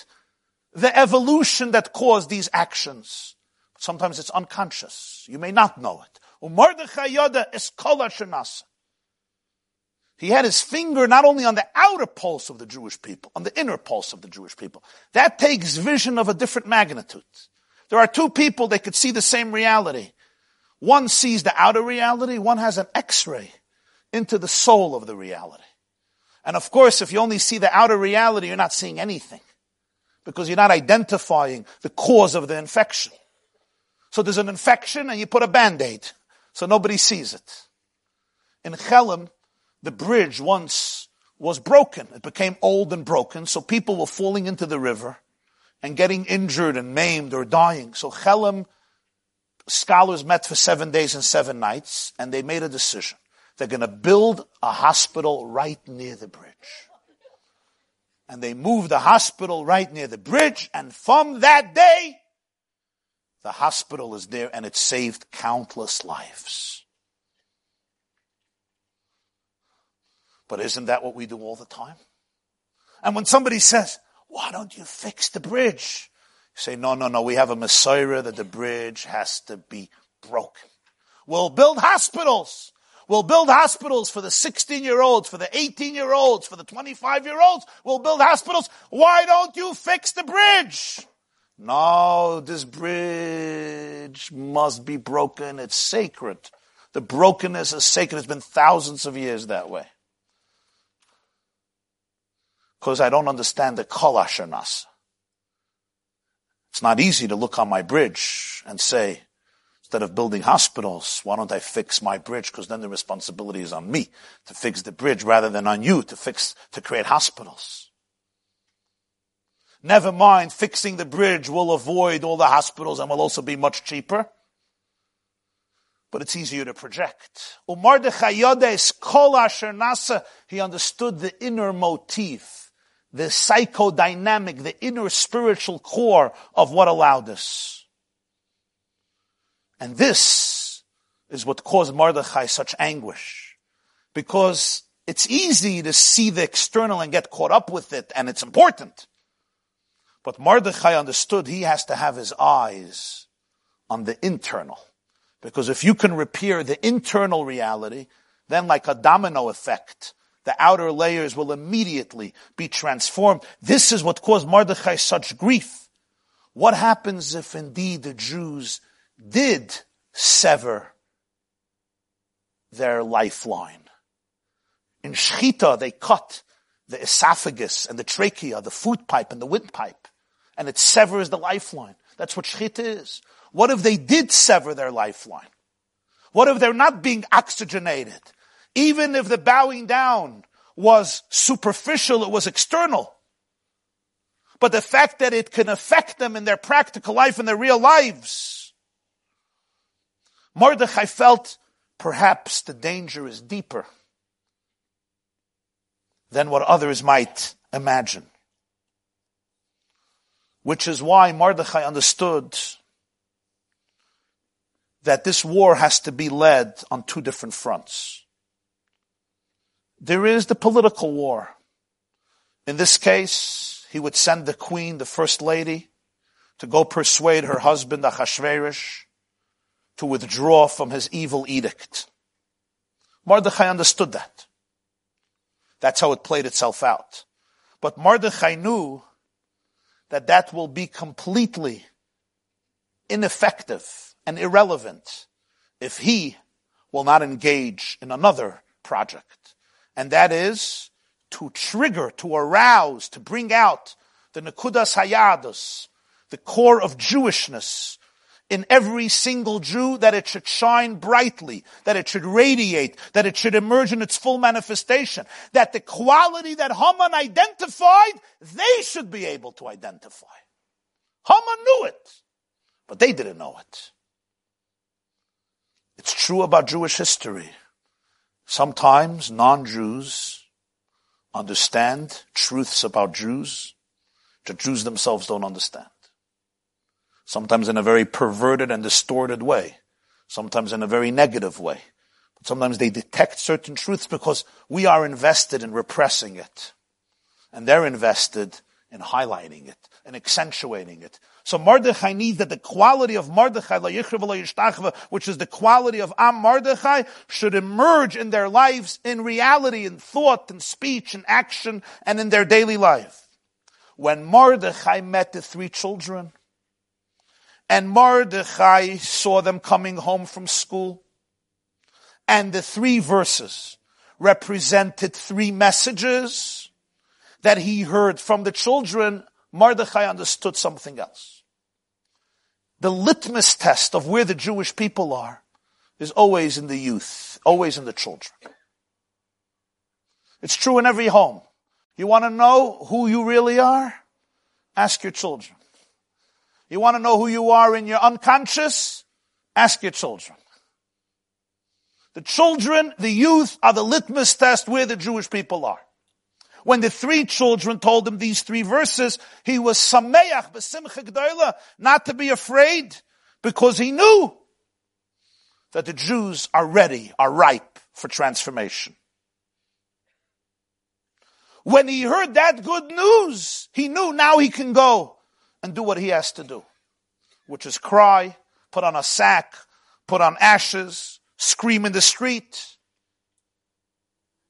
Speaker 2: the evolution that caused these actions. Sometimes it's unconscious. You may not know it. He had his finger not only on the outer pulse of the Jewish people, on the inner pulse of the Jewish people. That takes vision of a different magnitude. There are two people that could see the same reality. One sees the outer reality, one has an x-ray into the soul of the reality. And of course, if you only see the outer reality, you're not seeing anything. Because you're not identifying the cause of the infection. So there's an infection and you put a band-aid. So nobody sees it. In Chelm, the bridge once was broken. It became old and broken, so people were falling into the river and getting injured and maimed or dying. So Chelm scholars met for seven days and seven nights, and they made a decision. They're going to build a hospital right near the bridge. And they moved the hospital right near the bridge, and from that day, the hospital is there and it saved countless lives. But isn't that what we do all the time? And when somebody says, why don't you fix the bridge? You say, no, no, no, we have a Messiah that the bridge has to be broken. We'll build hospitals. We'll build hospitals for the 16 year olds, for the 18 year olds, for the 25 year olds. We'll build hospitals. Why don't you fix the bridge? No, this bridge must be broken. It's sacred. The brokenness is sacred. It's been thousands of years that way because I don't understand the kol ashernas. It's not easy to look on my bridge and say, Instead of building hospitals, why don't I fix my bridge? Because then the responsibility is on me to fix the bridge rather than on you to fix, to create hospitals. Never mind, fixing the bridge will avoid all the hospitals and will also be much cheaper. But it's easier to project. Umardechayades kolashar nasa. He understood the inner motif, the psychodynamic, the inner spiritual core of what allowed this. And this is what caused Mordechai such anguish. Because it's easy to see the external and get caught up with it, and it's important. But Mordechai understood he has to have his eyes on the internal. Because if you can repair the internal reality, then like a domino effect, the outer layers will immediately be transformed. This is what caused Mordechai such grief. What happens if indeed the Jews did sever their lifeline? In Shechita, they cut the esophagus and the trachea, the food pipe and the windpipe and it severs the lifeline. That's what shchita is. What if they did sever their lifeline? What if they're not being oxygenated? Even if the bowing down was superficial, it was external. But the fact that it can affect them in their practical life, in their real lives. Mordechai felt perhaps the danger is deeper than what others might imagine which is why Mordechai understood that this war has to be led on two different fronts. There is the political war. In this case, he would send the queen, the first lady, to go persuade her husband, Achashverosh, to withdraw from his evil edict. Mordechai understood that. That's how it played itself out. But Mordechai knew that that will be completely ineffective and irrelevant if he will not engage in another project. And that is to trigger, to arouse, to bring out the Nekudas Hayadus, the core of Jewishness, in every single Jew that it should shine brightly, that it should radiate, that it should emerge in its full manifestation, that the quality that Haman identified, they should be able to identify. Haman knew it, but they didn't know it. It's true about Jewish history. Sometimes non-Jews understand truths about Jews that Jews themselves don't understand sometimes in a very perverted and distorted way, sometimes in a very negative way. But sometimes they detect certain truths because we are invested in repressing it. And they're invested in highlighting it and accentuating it. So Mordechai needs that the quality of Mordechai, which is the quality of Am Mordechai, should emerge in their lives in reality, in thought, in speech, in action, and in their daily life. When Mordechai met the three children, and Mordechai saw them coming home from school. And the three verses represented three messages that he heard from the children. Mordechai understood something else. The litmus test of where the Jewish people are is always in the youth, always in the children. It's true in every home. You want to know who you really are? Ask your children. You want to know who you are in your unconscious? Ask your children. The children, the youth are the litmus test where the Jewish people are. When the three children told him these three verses, he was sameach b'simcha g'doila, not to be afraid, because he knew that the Jews are ready, are ripe for transformation. When he heard that good news, he knew now he can go and do what he has to do, which is cry, put on a sack, put on ashes, scream in the street,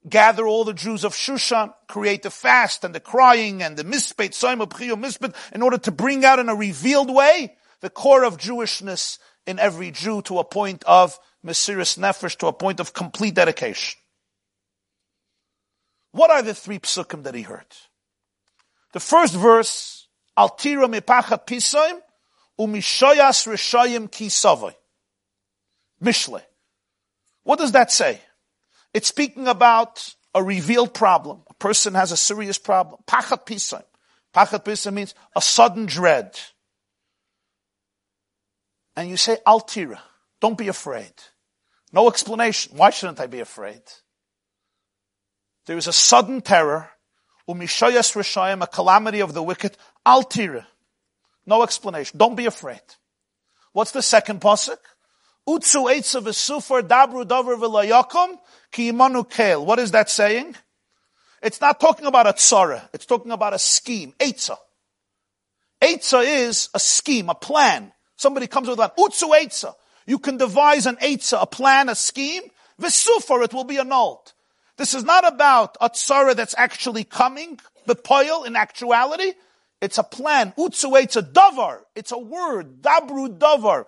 Speaker 2: gather all the Jews of Shushan, create the fast and the crying and the misped, soima, pchio, misped, in order to bring out in a revealed way the core of Jewishness in every Jew to a point of Mesiris Nefesh, to a point of complete dedication. What are the three psukim that he heard? The first verse Altira mipachat pisoim umishoyas rishayim kisavoy. Mishle. What does that say? It's speaking about a revealed problem. A person has a serious problem. Pachat pisam. Pachat pisam means a sudden dread. And you say, Altira. Don't be afraid. No explanation. Why shouldn't I be afraid? There is a sudden terror, umishayas rishayim, a calamity of the wicked, altira. No explanation. Don't be afraid. What's the second pasuk? Utsu eitza v'sufar dabru davar v'layakum ki imanu kel. What is that saying? It's not talking about a tzara. It's talking about a scheme. Eitza. Eitza is a scheme, a plan. Somebody comes with an utsu eitza. You can devise an eitza, a plan, a scheme. V'sufar, it will be annulled. This is not about a tzara that's actually coming, the poil in actuality. It's a plan. Utsu, it's a davar. It's a word. Dabru davar.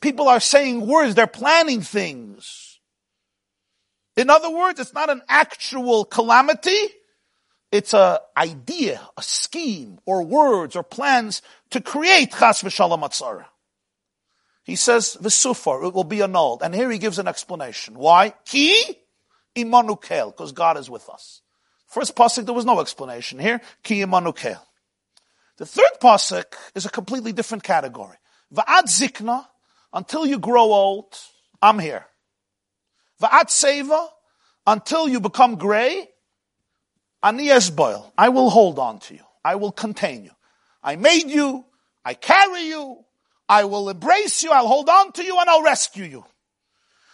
Speaker 2: People are saying words. They're planning things. In other words, it's not an actual calamity. It's a idea, a scheme, or words, or plans to create chas v'shalom atzara. He says, v'sufar, it will be annulled. And here he gives an explanation. Why? Ki Imanukel, because God is with us. First pasuk, there was no explanation. Here, Ki Imanukel. The third pasuk is a completely different category. Va'ad zikna, until you grow old, I'm here. Va'at seva, until you become gray, ani esboil, I will hold on to you. I will contain you. I made you, I carry you, I will embrace you, I'll hold on to you, and I'll rescue you.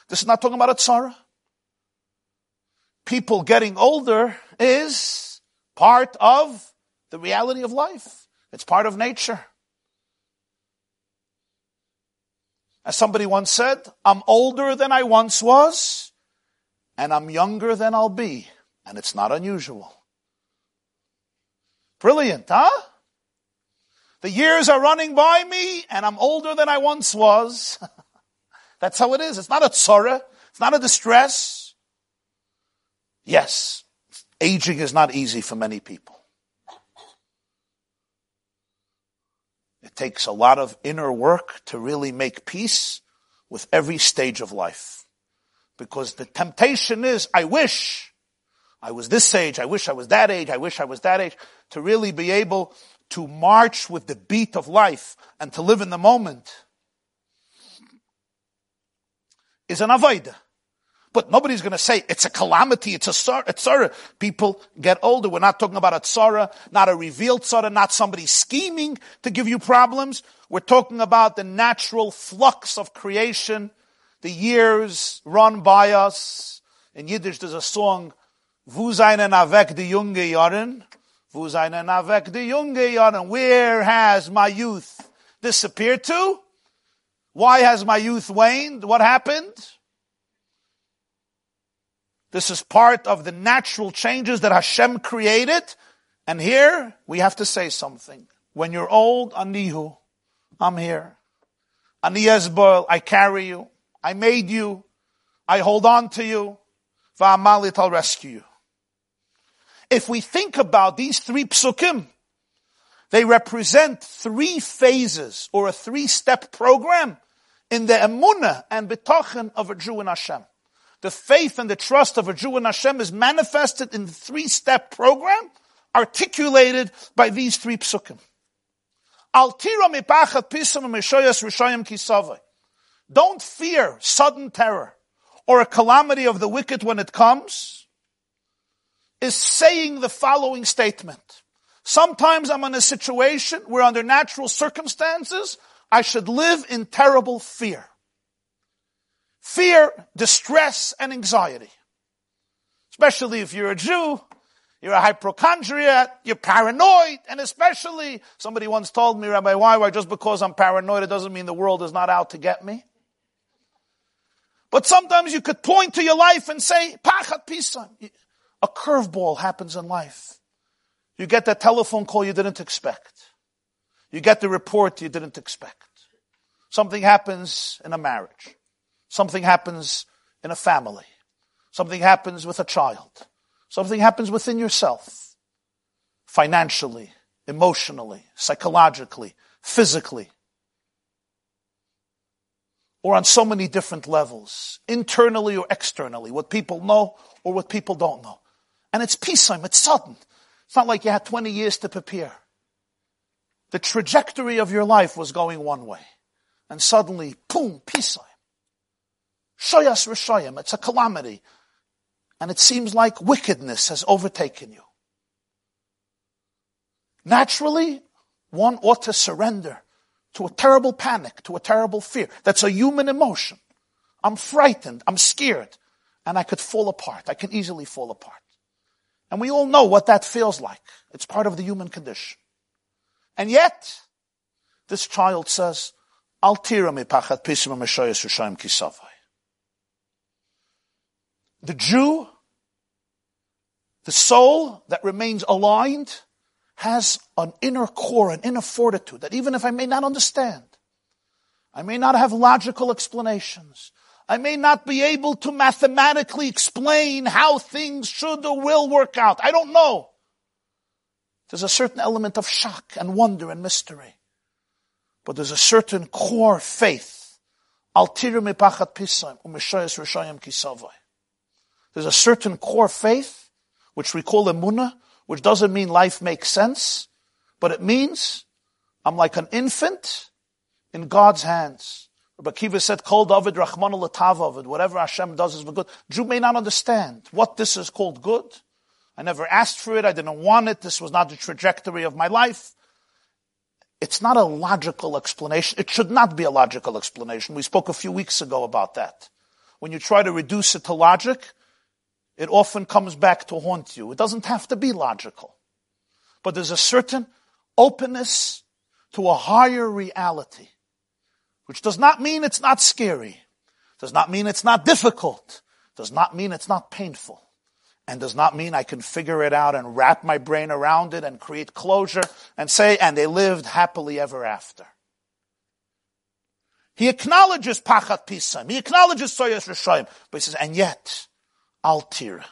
Speaker 2: This is not talking about a tzara people getting older is part of the reality of life. It's part of nature. As somebody once said, I'm older than I once was, and I'm younger than I'll be. And it's not unusual. Brilliant, huh? The years are running by me, and I'm older than I once was. That's how it is. It's not a tzara. It's not a distress. Yes, aging is not easy for many people. It takes a lot of inner work to really make peace with every stage of life. Because the temptation is, I wish I was this age, I wish I was that age, I wish I was that age, to really be able to march with the beat of life and to live in the moment is an avodah. But nobody's going to say it's a calamity, it's a tzara. People get older. We're not talking about a tzara, not a revealed tzara, not somebody scheming to give you problems. We're talking about the natural flux of creation. The years run by us. In Yiddish, there's a song, Wo seinen avek de junge Jahren? Wo seinen avek de junge Jahren? Where has my youth disappeared to? Why has my youth waned? What happened? This is part of the natural changes that Hashem created. And here we have to say something. When you're old, Anihu, I'm here. Ani Esbol, I carry you. I made you. I hold on to you. Va'amalit, I'll rescue you. If we think about these three psukim, they represent three phases or a three-step program in the emunah and bitachon of a Jew in Hashem the faith and the trust of a Jew in Hashem is manifested in the three-step program articulated by these three psukim. Don't fear sudden terror or a calamity of the wicked when it comes is saying the following statement. Sometimes I'm in a situation where under natural circumstances, I should live in terrible fear fear, distress, and anxiety. Especially if you're a Jew, you're a hypochondriac, you're paranoid, and especially, somebody once told me, Rabbi why why just because I'm paranoid, it doesn't mean the world is not out to get me. But sometimes you could point to your life and say, Pachat Pisa. A curveball happens in life. You get that telephone call you didn't expect. You get the report you didn't expect. Something happens in a marriage. Something happens in a family. Something happens with a child. Something happens within yourself. Financially, emotionally, psychologically, physically. or on so many different levels, internally or externally, what people know or what people don't know. And it's peace time, it's sudden. It's not like you had 20 years to prepare. The trajectory of your life was going one way. And suddenly, boom, peace time. Shoyas Rishayim, it's a calamity. And it seems like wickedness has overtaken you. Naturally, one ought to surrender to a terrible panic, to a terrible fear. That's a human emotion. I'm frightened, I'm scared, and I could fall apart. I can easily fall apart. And we all know what that feels like. It's part of the human condition. And yet, this child says, Al tira me pachat pisim kisavai. The Jew, the soul that remains aligned, has an inner core, an inner fortitude that even if I may not understand, I may not have logical explanations, I may not be able to mathematically explain how things should or will work out. I don't know. There's a certain element of shock and wonder and mystery. But there's a certain core faith. There's a certain core faith, which we call emunah, which doesn't mean life makes sense, but it means I'm like an infant in God's hands. Rabbi Akiva said, Kol d'avid Rachmana l'tav whatever Hashem does is for good. Jew may not understand what this is called good. I never asked for it. I didn't want it. This was not the trajectory of my life. It's not a logical explanation. It should not be a logical explanation. We spoke a few weeks ago about that. When you try to reduce it to logic, it often comes back to haunt you. It doesn't have to be logical. But there's a certain openness to a higher reality, which does not mean it's not scary, does not mean it's not difficult, does not mean it's not painful, and does not mean I can figure it out and wrap my brain around it and create closure and say, and they lived happily ever after. He acknowledges Pachat Pisam. He acknowledges Soyas Rishayim. But he says, and yet, Altira.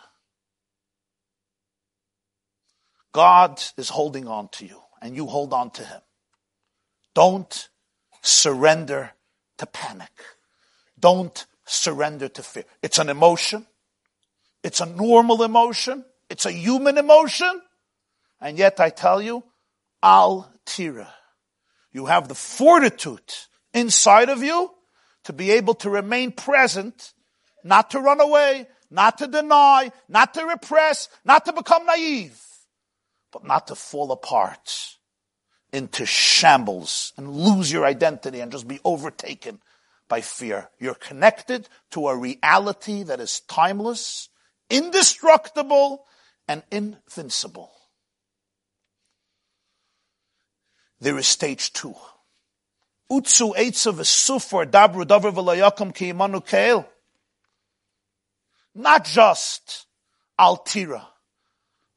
Speaker 2: God is holding on to you and you hold on to him. Don't surrender to panic. Don't surrender to fear. It's an emotion. It's a normal emotion. It's a human emotion. And yet I tell you, al tira. You have the fortitude inside of you to be able to remain present, not to run away, not to deny, not to repress, not to become naive, but not to fall apart into shambles and lose your identity and just be overtaken by fear. You're connected to a reality that is timeless, indestructible, and invincible. There is stage two. Utsu eitzav esufar dabru davar v'layakam ki imanu keil. Not just altira.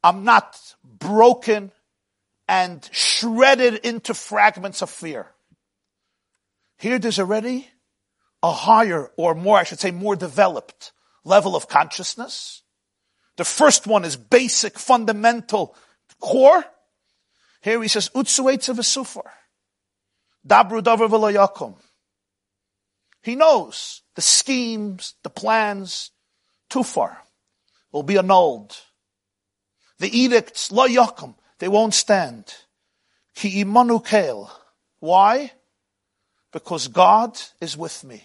Speaker 2: I'm not broken and shredded into fragments of fear. Here there's already a higher, or more, I should say, more developed level of consciousness. The first one is basic, fundamental core. Here he says, Utsuetz of Sufar. Dabru davar v'layakum. He knows the schemes, the plans, too far, will be annulled. The edicts, lo yakum, they won't stand. Ki imanu. Why? Because God is with me.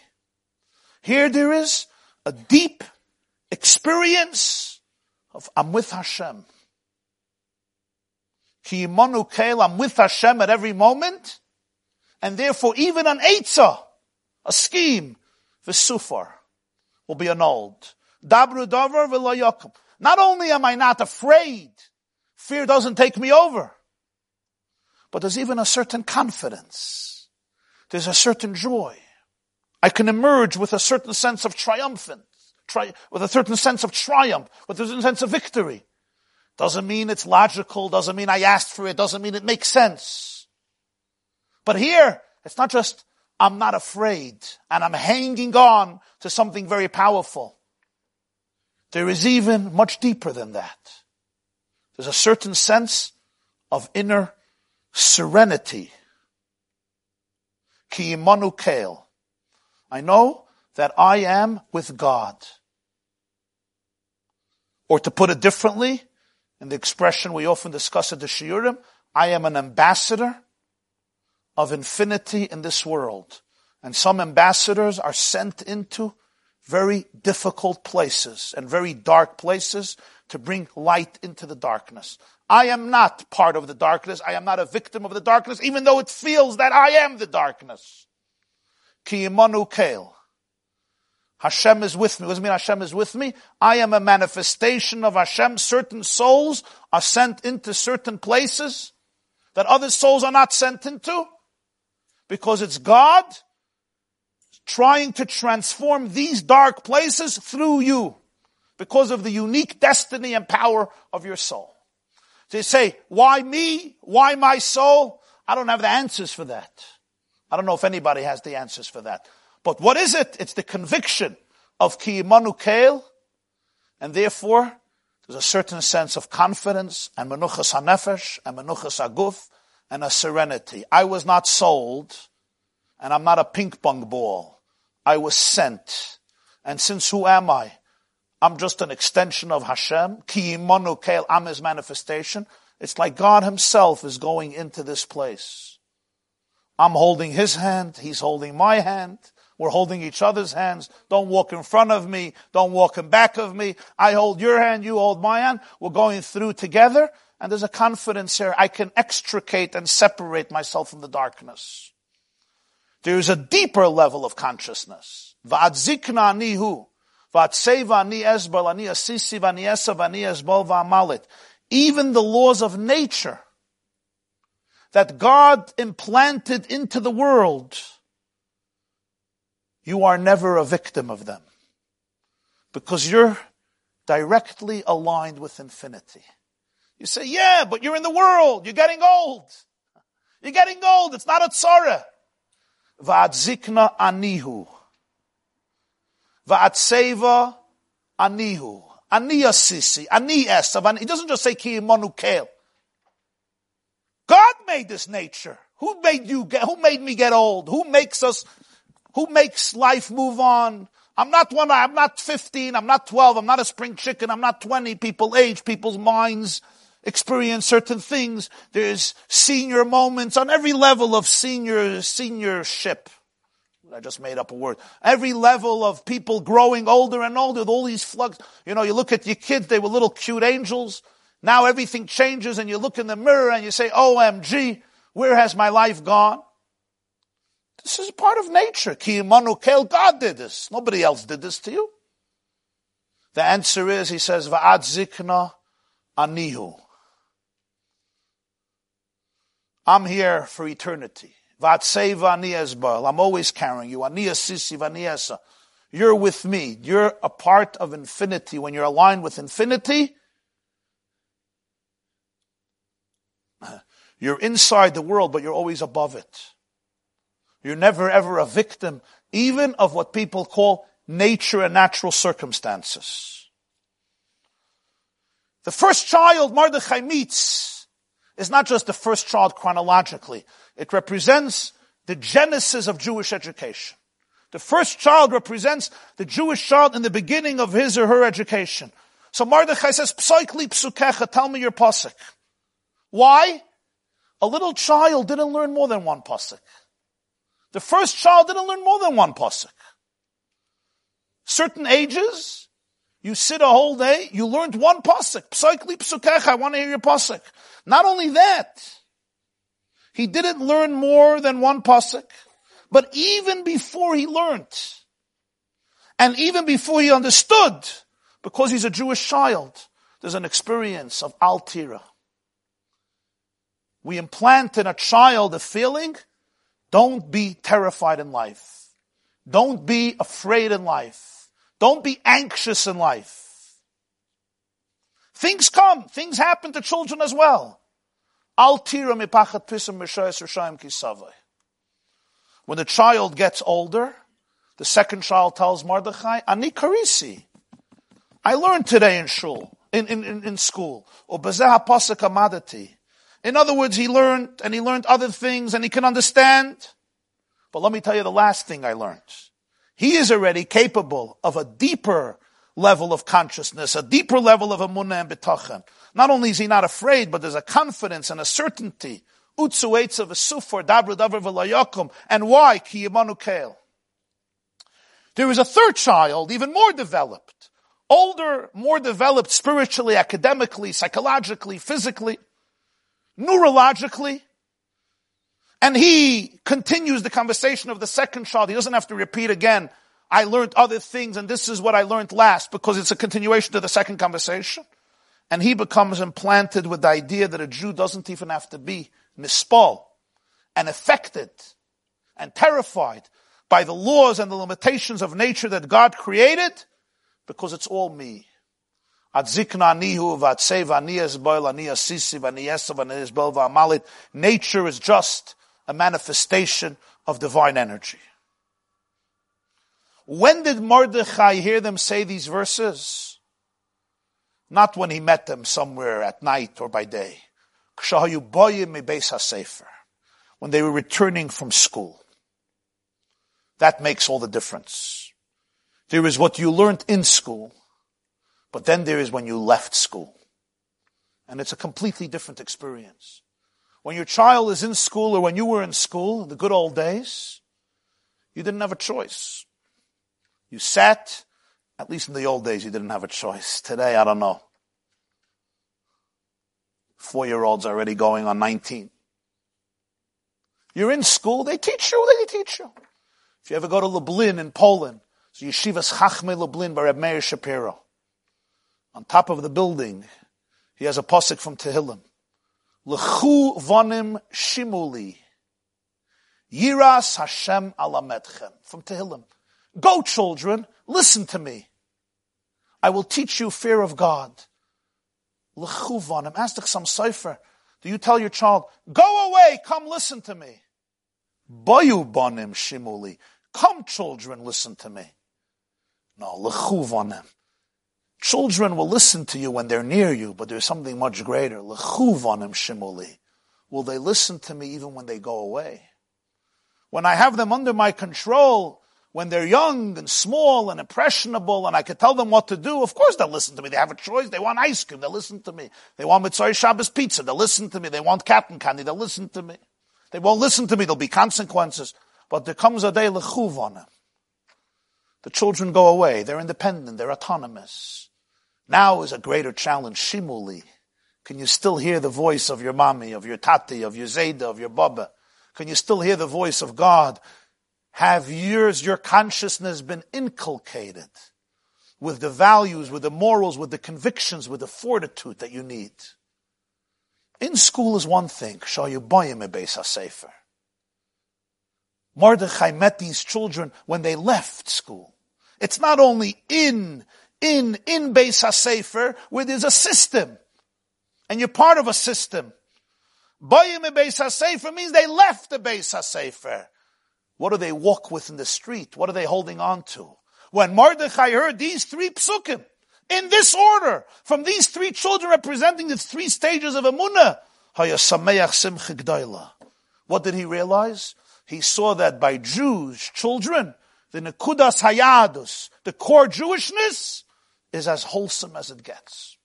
Speaker 2: Here there is a deep experience of I'm with Hashem. Ki imanu I'm with Hashem at every moment. And therefore even an Eitzah, a scheme, the sufar, will be annulled. Dabru v'lo Not only am I not afraid, fear doesn't take me over, but there's even a certain confidence. There's a certain joy. I can emerge with a certain sense of triumphant, tri- with a certain sense of triumph, with a certain sense of victory. Doesn't mean it's logical, doesn't mean I asked for it, doesn't mean it makes sense. But here, it's not just I'm not afraid and I'm hanging on to something very powerful. There is even much deeper than that. There's a certain sense of inner serenity. Ki imanu. I know that I am with God. Or to put it differently, in the expression we often discuss at the Shiurim, I am an ambassador of infinity in this world. And some ambassadors are sent into very difficult places and very dark places to bring light into the darkness. I am not part of the darkness. I am not a victim of the darkness, even though it feels that I am the darkness. Ki imanu kael. Hashem is with me. What does it mean Hashem is with me? I am a manifestation of Hashem. Certain souls are sent into certain places that other souls are not sent into because it's God trying to transform these dark places through you because of the unique destiny and power of your soul. So you say, why me? Why my soul? I don't have the answers for that. I don't know if anybody has the answers for that. But what is it? It's the conviction of ki imanu kael, and therefore there's a certain sense of confidence and menuchas hanefesh and menuchas aguf and a serenity. I was not sold, and I'm not a ping pong ball. I was sent. And since who am I? I'm just an extension of Hashem. Ki imanu kael, I'm His manifestation. It's like God Himself is going into this place. I'm holding His hand. He's holding my hand. We're holding each other's hands. Don't walk in front of me. Don't walk in back of me. I hold your hand. You hold my hand. We're going through together. And there's a confidence here. I can extricate and separate myself from the darkness. There's a deeper level of consciousness. Even the laws of nature that God implanted into the world, you are never a victim of them. Because you're directly aligned with infinity. You say, yeah, but you're in the world. You're getting old. You're getting old. It's not a tzara. Va'adzikna anihu. Va'atseva anihu. Ani asisi. Ani esav. He doesn't just say ki kel. God made this nature. Who made you get, who made me get old? Who makes us, who makes life move on? I'm not one, I'm not 15, I'm not 12, I'm not a spring chicken, I'm not 20. People age, people's minds experience certain things. There's senior moments on every level of senior, seniorship. I just made up a word. Every level of people growing older and older with all these flux. You know, you look at your kids, they were little cute angels. Now everything changes and you look in the mirror and you say, OMG, where has my life gone? This is part of nature. Ki kel, God did this. Nobody else did this to you. The answer is, he says, Va'ad zikna anihu. I'm here for eternity. I'm always carrying you. You're with me. You're a part of infinity. When you're aligned with infinity, you're inside the world, but you're always above it. You're never ever a victim, even of what people call nature and natural circumstances. The first child Mordechai meets is not just the first child chronologically. It represents the genesis of Jewish education. The first child represents the Jewish child in the beginning of his or her education. So Mordechai says, Psoikli psukecha, tell me your pasuk. Why? A little child didn't learn more than one pasuk. The first child didn't learn more than one pasuk. Certain ages, you sit a whole day, you learned one pasuk. Psoikli psukecha, I want to hear your pasuk. Not only that, he didn't learn more than one pasuk, but even before he learned, and even before he understood, because he's a Jewish child, there's an experience of altira. We implant in a child a feeling, don't be terrified in life. Don't be afraid in life. Don't be anxious in life. Things come, things happen to children as well. When the child gets older, the second child tells Mordechai, Ani karisi. I learned today in shul, in, in, in, in school. In other words, he learned and he learned other things and he can understand. But let me tell you the last thing I learned. He is already capable of a deeper level of consciousness, a deeper level of emunah and bitachon. Not only is he not afraid, but there's a confidence and a certainty. Utsu of a sufor, dabra. And why? Ki. There is a third child, even more developed. Older, more developed spiritually, academically, psychologically, physically, neurologically. And he continues the conversation of the second child. He doesn't have to repeat again I learned other things and this is what I learned last because it's a continuation to the second conversation. And he becomes implanted with the idea that a Jew doesn't even have to be mispal and affected and terrified by the laws and the limitations of nature that God created because it's all me. Nature is just a manifestation of divine energy. When did Mordechai hear them say these verses? Not when he met them somewhere at night or by day. When they were returning from school. That makes all the difference. There is what you learned in school, but then there is when you left school. And it's a completely different experience. When your child is in school or when you were in school the good old days, you didn't have a choice. You sat, at least in the old days, you didn't have a choice. Today, I don't know. Four year olds already going on 19. You're in school, they teach you, they teach you. If you ever go to Lublin in Poland, so Yeshivas Chachme Lublin by Reb Meir Shapiro. On top of the building, he has a posik from Tehillim. Lechu vonim shimuli. Yiras Hashem alametchem. From Tehillim. Go children, listen to me. I will teach you fear of God. L'chuvanim. Ask the Chassam Sofer. Do you tell your child, go away, come listen to me? Bayu banim shimuli. Come children, listen to me. No, l'chuvanim. Children will listen to you when they're near you, but there's something much greater. L'chuvanim shimuli. Will they listen to me even when they go away? When I have them under my control, when they're young and small and impressionable and I can tell them what to do, of course they'll listen to me. They have a choice. They want ice cream. They'll listen to me. They want Mitzvah Shabbos pizza. They'll listen to me. They want cotton candy. They'll listen to me. They won't listen to me. There'll be consequences. But there comes a day lechuv. The children go away. They're independent. They're autonomous. Now is a greater challenge. Shimuli. Can you still hear the voice of your mommy, of your tati, of your zayda, of your baba? Can you still hear the voice of God have yours, your consciousness been inculcated with the values, with the morals, with the convictions, with the fortitude that you need. In school is one thing. Shall you buy him a Beis HaSefer? Mordechai met these children when they left school. It's not only in, in, in Beis HaSefer where there's a system. And you're part of a system. Bayim Beis HaSefer means they left the Beis HaSefer. What do they walk with in the street? What are they holding on to? When Mordechai heard these three psukim, in this order, from these three children representing the three stages of Amunah, what did he realize? He saw that by Jews, children, the Nekudas Hayadus, the core Jewishness, is as wholesome as it gets.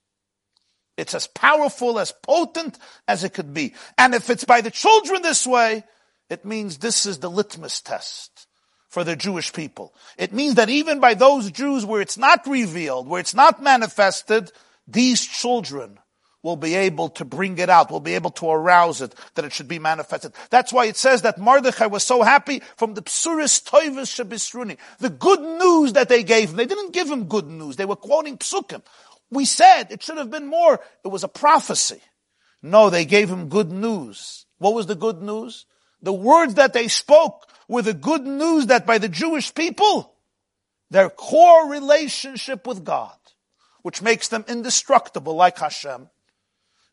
Speaker 2: It's as powerful, as potent as it could be. And if it's by the children this way, it means this is the litmus test for the Jewish people. It means that even by those Jews where it's not revealed, where it's not manifested, these children will be able to bring it out, will be able to arouse it, that it should be manifested. That's why it says that Mordechai was so happy from the psuris toivus shabisruni, the good news that they gave him. They didn't give him good news. They were quoting psukim. We said it should have been more. It was a prophecy. No, they gave him good news. What was the good news? the words that they spoke were the good news that by the Jewish people, their core relationship with God, which makes them indestructible like Hashem,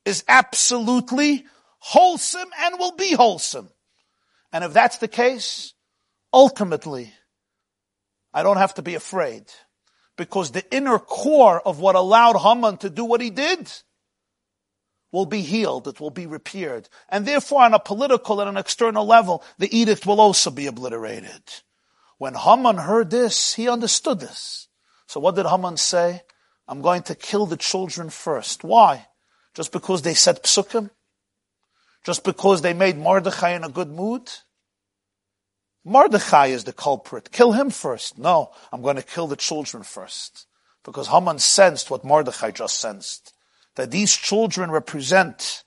Speaker 2: is absolutely wholesome and will be wholesome. And if that's the case, ultimately, I don't have to be afraid because the inner core of what allowed Haman to do what he did will be healed, it will be repaired. And therefore on a political and an external level, the edict will also be obliterated. When Haman heard this, he understood this. So what did Haman say? I'm going to kill the children first. Why? Just because they said psukim? Just because they made Mordechai in a good mood? Mordechai is the culprit. Kill him first. No, I'm going to kill the children first. Because Haman sensed what Mordechai just sensed. That these children represent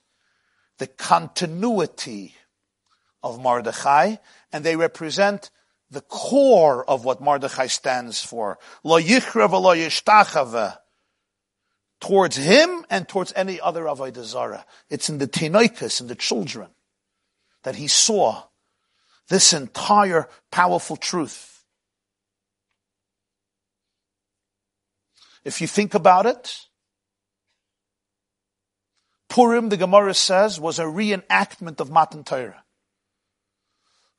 Speaker 2: the continuity of Mordechai, and they represent the core of what Mordechai stands for. Lo yichra lo yishtachava. Towards him and towards any other Avodah Zarah. It's in the Tinoikas, in the children, that he saw this entire powerful truth. If you think about it, Purim, the Gemara says, was a reenactment of Matan Torah.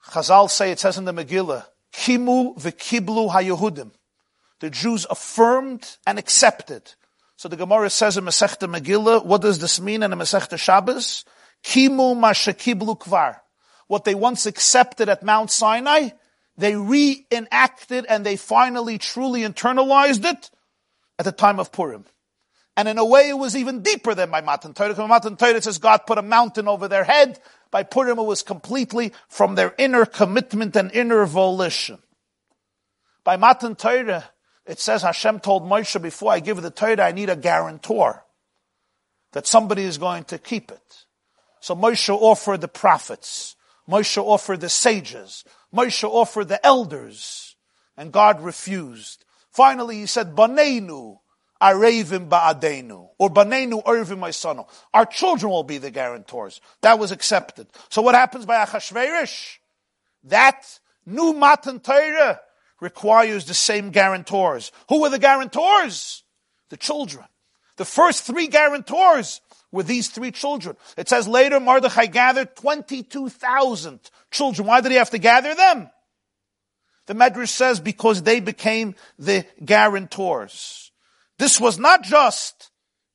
Speaker 2: Chazal say, it says in the Megillah, Kimu v'kiblu haYehudim. The Jews affirmed and accepted. So the Gemara says in Masechta Megillah, what does this mean in the Masechta Shabbos? Kimu mashakiblu kvar. What they once accepted at Mount Sinai, they reenacted and they finally truly internalized it at the time of Purim. And in a way, it was even deeper than by Matan Torah. Because Matan Torah says God put a mountain over their head by Purim, it was completely from their inner commitment and inner volition. By Matan Torah, it says Hashem told Moshe, before I give the Torah, I need a guarantor. That somebody is going to keep it. So Moshe offered the prophets. Moshe offered the sages. Moshe offered the elders. And God refused. Finally, he said, Banenu, Arevim ba'adenu, or Banenu Ervim my son. Our children will be the guarantors. That was accepted. So what happens by Achashverosh? That new Matan Torah requires the same guarantors. Who were the guarantors? The children. The first three guarantors were these three children. It says later Mordechai gathered 22,000 children. Why did he have to gather them? The Medrash says because they became the guarantors. This was not just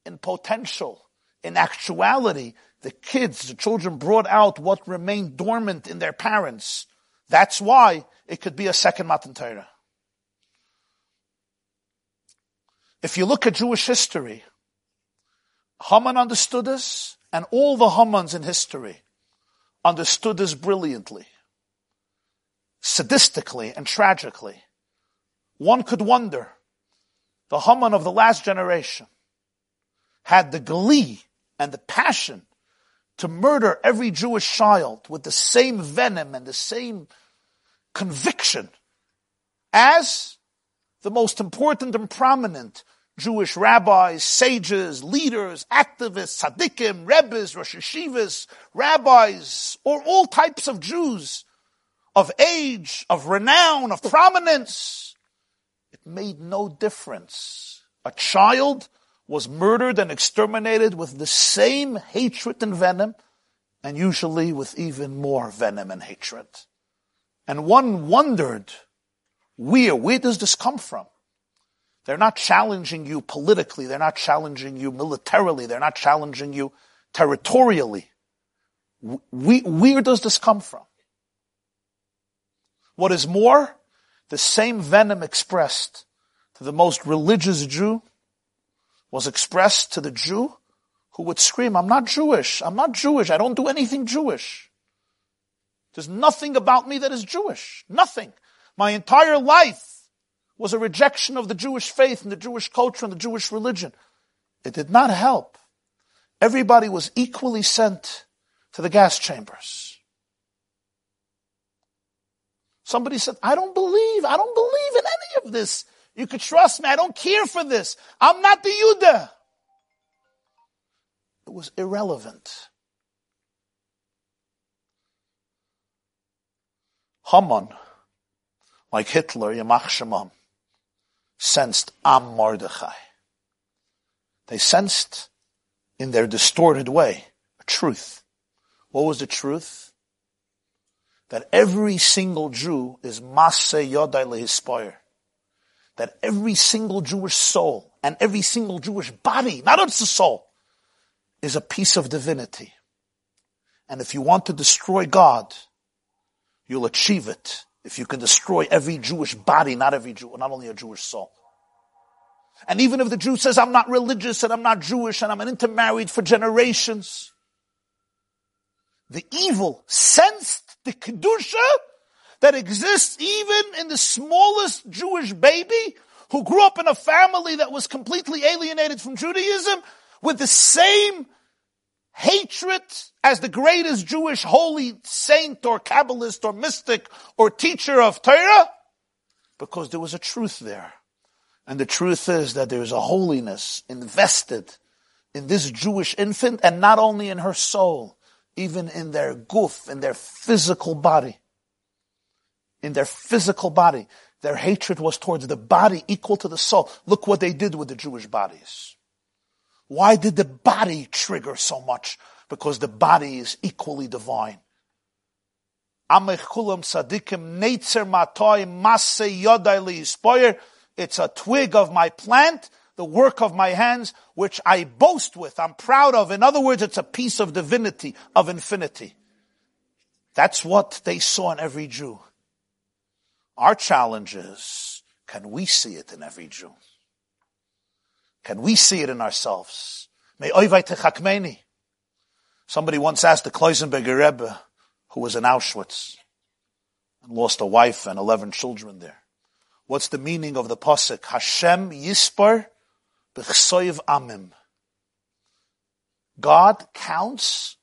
Speaker 2: in potential, in actuality. The kids, the children brought out what remained dormant in their parents. That's why it could be a second Matan Torah. If you look at Jewish history, Haman understood this, and all the Hamans in history understood this brilliantly, sadistically and tragically. One could wonder, the Haman of the last generation, had the glee and the passion to murder every Jewish child with the same venom and the same conviction as the most important and prominent Jewish rabbis, sages, leaders, activists, tzaddikim, rebbes, rosh yeshivas, rabbis, or all types of Jews of age, of renown, of prominence It made no difference. A child was murdered and exterminated with the same hatred and venom, and usually with even more venom and hatred. And one wondered, where, where does this come from? They're not challenging you politically, they're not challenging you militarily, they're not challenging you territorially. Where does this come from? What is more, the same venom expressed to the most religious Jew was expressed to the Jew who would scream, I'm not Jewish. I'm not Jewish. I don't do anything Jewish. There's nothing about me that is Jewish. Nothing. My entire life was a rejection of the Jewish faith and the Jewish culture and the Jewish religion. It did not help. Everybody was equally sent to the gas chambers. Somebody said, I don't believe, I don't believe in any of this. You could trust me. I don't care for this. I'm not the Yudah. It was irrelevant. Haman, like Hitler, Yamach Shemam, sensed Am Mordechai. They sensed in their distorted way a truth. What was the truth? that every single Jew is Maseh Yodai Lehispire. That every single Jewish soul and every single Jewish body, not just a soul, is a piece of divinity. And if you want to destroy God, you'll achieve it if you can destroy every Jewish body, not every Jew, not only a Jewish soul. And even if the Jew says, I'm not religious and I'm not Jewish and I'm intermarried for generations, the evil sensed the Kedusha that exists even in the smallest Jewish baby who grew up in a family that was completely alienated from Judaism with the same hatred as the greatest Jewish holy saint or Kabbalist or mystic or teacher of Torah? Because there was a truth there. And the truth is that there is a holiness invested in this Jewish infant and not only in her soul, even in their goof, in their physical body. In their physical body. Their hatred was towards the body equal to the soul. Look what they did with the Jewish bodies. Why did the body trigger so much? Because the body is equally divine. It's a twig of my plant, the work of my hands, which I boast with, I'm proud of. In other words, it's a piece of divinity, of infinity. That's what they saw in every Jew. Our challenge is, can we see it in every Jew? Can we see it in ourselves? Somebody once asked the Kloisenberger Rebbe, who was in Auschwitz, and lost a wife and 11 children there. What's the meaning of the pasuk? Hashem yispar b'chsoiv amim. God counts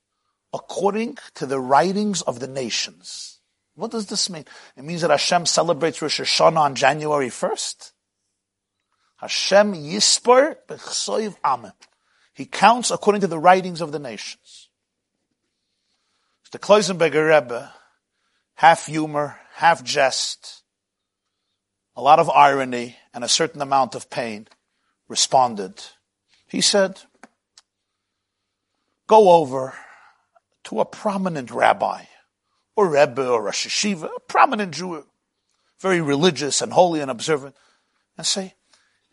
Speaker 2: according to the writings of the nations. What does this mean? It means that Hashem celebrates Rosh Hashanah on January 1st. Hashem Yispar B'chsoiv Amim. He counts according to the writings of the nations. The Kloisenberger Rebbe, half humor, half jest, a lot of irony, and a certain amount of pain, responded. He said, go over to a prominent rabbi, or Rebbe, or a Yeshiva, a prominent Jew, very religious and holy and observant, and say,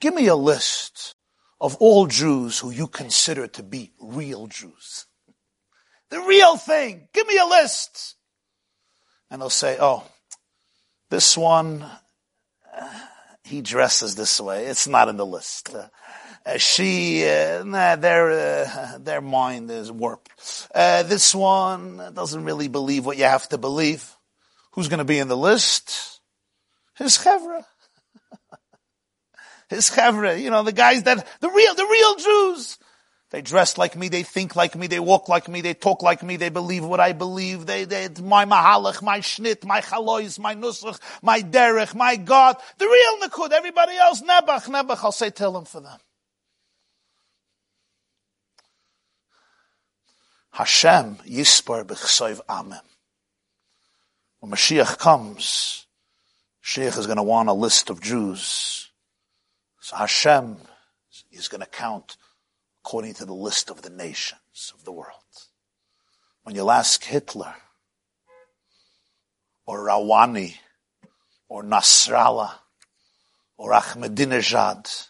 Speaker 2: Give me a list of all Jews who you consider to be real Jews. The real thing. Give me a list. And they'll say, oh, this one, uh, he dresses this way. It's not in the list. Uh, uh, she, uh, nah, their, uh, their mind is warped. Uh, this one doesn't really believe what you have to believe. Who's going to be in the list? His chevra his chevra, you know, the guys that, the real, the real Jews. They dress like me, they think like me, they walk like me, they talk like me, they believe what I believe, they, they, my mahalach, my shnit, my chalois, my nusach, my derech, my God, the real Nakud, everybody else, nebach, nebach, I'll say tell him for them. Hashem yispar b'chsoiv amem. When Mashiach comes, Mashiach is going to want a list of Jews so Hashem is going to count according to the list of the nations of the world. When you'll ask Hitler, or Rouhani, or Nasrallah, or Ahmadinejad,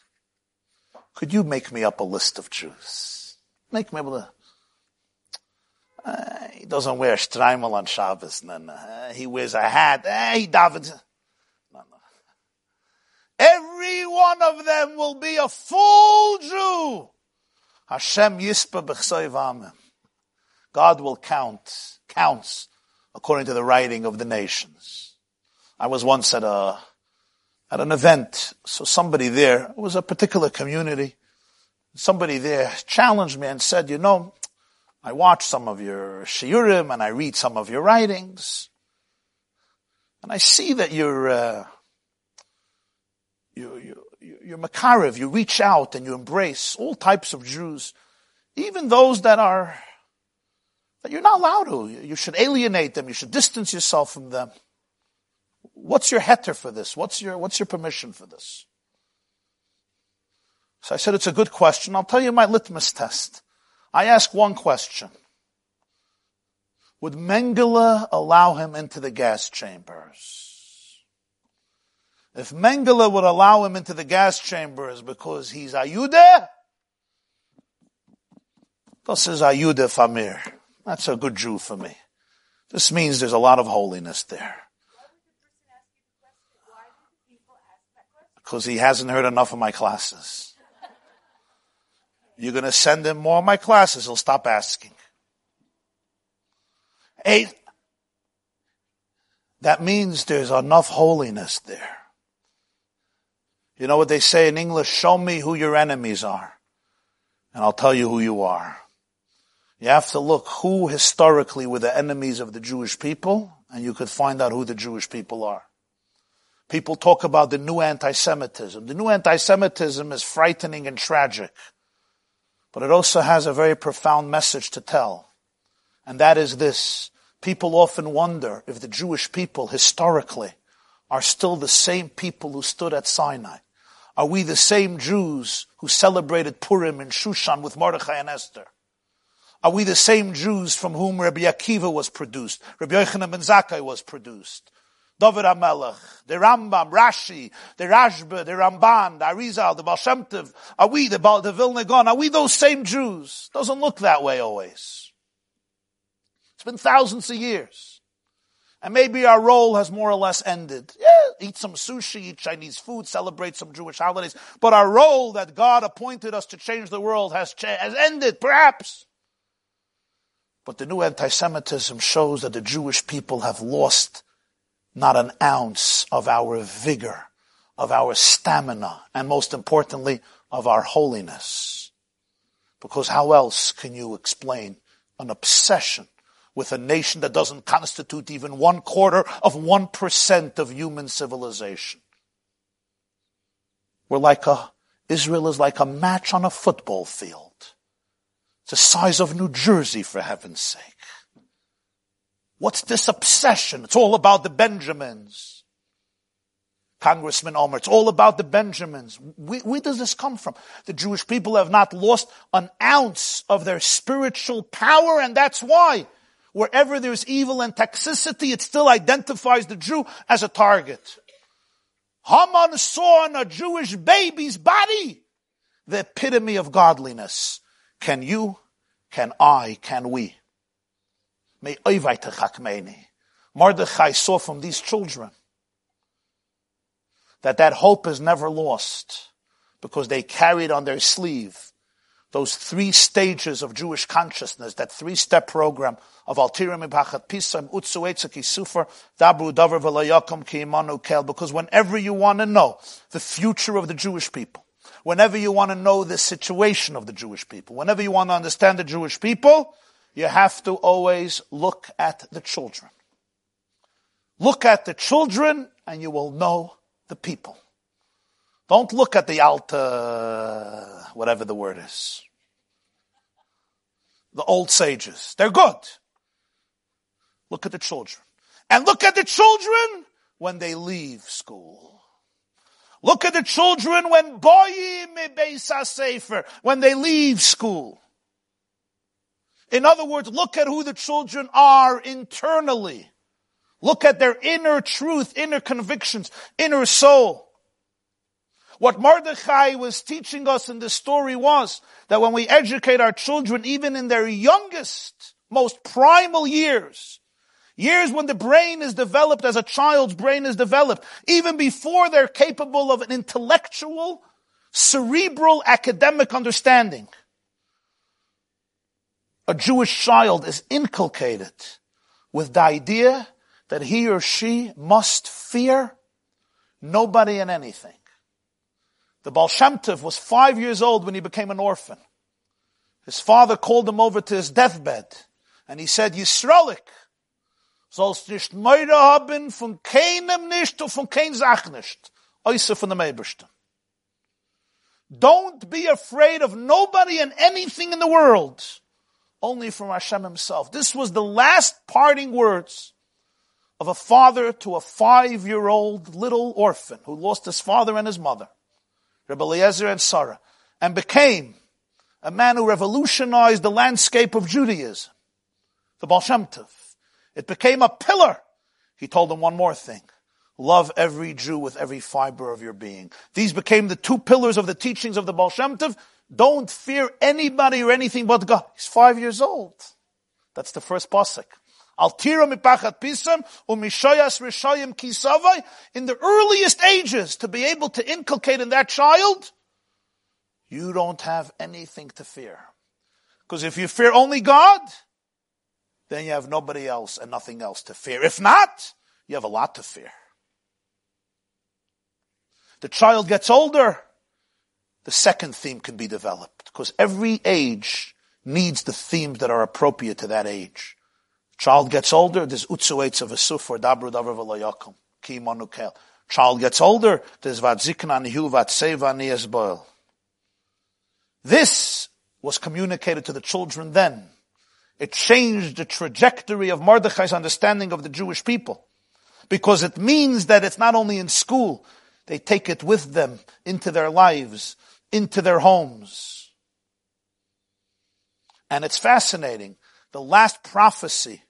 Speaker 2: could you make me up a list of Jews? Make me able to. Uh, he doesn't wear streimel on Shabbos, and then uh, he wears a hat. Uh, he davened. Every one of them will be a full Jew. Hashem yispa God will count, counts according to the writing of the nations. I was once at a, at an event, so somebody there, it was a particular community, somebody there challenged me and said, you know, I watch some of your shiurim and I read some of your writings, and I see that you're, uh, you, you, you're Makarev, you reach out and you embrace all types of Jews, even those that are, that you're not allowed to. You should alienate them. You should distance yourself from them. What's your heter for this? What's your, what's your permission for this? So I said, it's a good question. I'll tell you my litmus test. I ask one question. Would Mengele allow him into the gas chambers? If Mengele would allow him into the gas chambers because he's Ayude, this is Ayude Famir. That's a good Jew for me. This means there's a lot of holiness there. because he hasn't heard enough of my classes. You're going to send him more of my classes, he'll stop asking. Eight, that means there's enough holiness there. You know what they say in English? Show me who your enemies are, and I'll tell you who you are. You have to look who historically were the enemies of the Jewish people, and you could find out who the Jewish people are. People talk about the new anti-Semitism. The new anti-Semitism is frightening and tragic, but it also has a very profound message to tell. And that is this. People often wonder if the Jewish people historically are still the same people who stood at Sinai. Are we the same Jews who celebrated Purim in Shushan with Mordechai and Esther? Are we the same Jews from whom Rabbi Akiva was produced? Rabbi Yochanan ben Zakkai was produced? David HaMelech, the Rambam, Rashi, the Rashba, the Ramban, the Arizal, the Baal Shem Tov, are we the, the Vilna Gaon, are we those same Jews? Doesn't look that way always. It's been thousands of years. And maybe our role has more or less ended. Yeah, eat some sushi, eat Chinese food, celebrate some Jewish holidays. But our role that God appointed us to change the world has, cha- has ended, perhaps. But the new anti-Semitism shows that the Jewish people have lost not an ounce of our vigor, of our stamina, and most importantly, of our holiness. Because how else can you explain an obsession with a nation that doesn't constitute even one quarter of one percent of human civilization. We're like a, Israel is like a match on a football field. It's the size of New Jersey, for heaven's sake. What's this obsession? It's all about the Benjamins. Congressman Omar, it's all about the Benjamins. Where, where, does this come from? The Jewish people have not lost an ounce of their spiritual power, and that's why Wherever there's evil and toxicity, it still identifies the Jew as a target. Haman saw in a Jewish baby's body the epitome of godliness. Can you, can I, can we? May Mordechai saw from these children that that hope is never lost because they carried on their sleeve those three stages of Jewish consciousness, that three-step program of Altirim Ibachat Pisam, Utsuetzaki Sufer, Dabru Davar Velayakum Ki Imanu Kel, because whenever you want to know the future of the Jewish people, whenever you want to know the situation of the Jewish people, whenever you want to understand the Jewish people, you have to always look at the children. Look at the children and you will know the people. Don't look at the alta, whatever the word is. The old sages. They're good. Look at the children. And look at the children when they leave school. Look at the children when boyim sefer, when they leave school. In other words, look at who the children are internally. Look at their inner truth, inner convictions, inner soul. What Mordechai was teaching us in this story was that when we educate our children, even in their youngest, most primal years, years when the brain is developed as a child's brain is developed, even before they're capable of an intellectual, cerebral, academic understanding, a Jewish child is inculcated with the idea that he or she must fear nobody and anything. The Baal Shem Tov was five years old when he became an orphan. His father called him over to his deathbed and he said, Yisraelik, sollst nicht meure haben von keinem nicht und von kein Sach nicht, außer von dem Ebersten. Don't be afraid of nobody and anything in the world, only from Hashem himself. This was the last parting words of a father to a five-year-old little orphan who lost his father and his mother. Rabbi Eliezer and Sarah, and became a man who revolutionized the landscape of Judaism, the Baal Shem Tov. It became a pillar. He told them one more thing. Love every Jew with every fiber of your being. These became the two pillars of the teachings of the Baal Shem Tov. Don't fear anybody or anything but God. He's five years old. That's the first pasuk. In the earliest ages, to be able to inculcate in that child, you don't have anything to fear. Because if you fear only God, then you have nobody else and nothing else to fear. If not, you have a lot to fear. The child gets older, the second theme can be developed. Because every age needs the themes that are appropriate to that age. Child gets older, there's utzuates of a suffer, dabru davar v'loyakum, ki manukel. Child gets older, there's vadzikna nihu vatseva niyazboil. This was communicated to the children then. It changed the trajectory of Mordechai's understanding of the Jewish people. Because it means that it's not only in school, they take it with them into their lives, into their homes. And it's fascinating. The last prophecy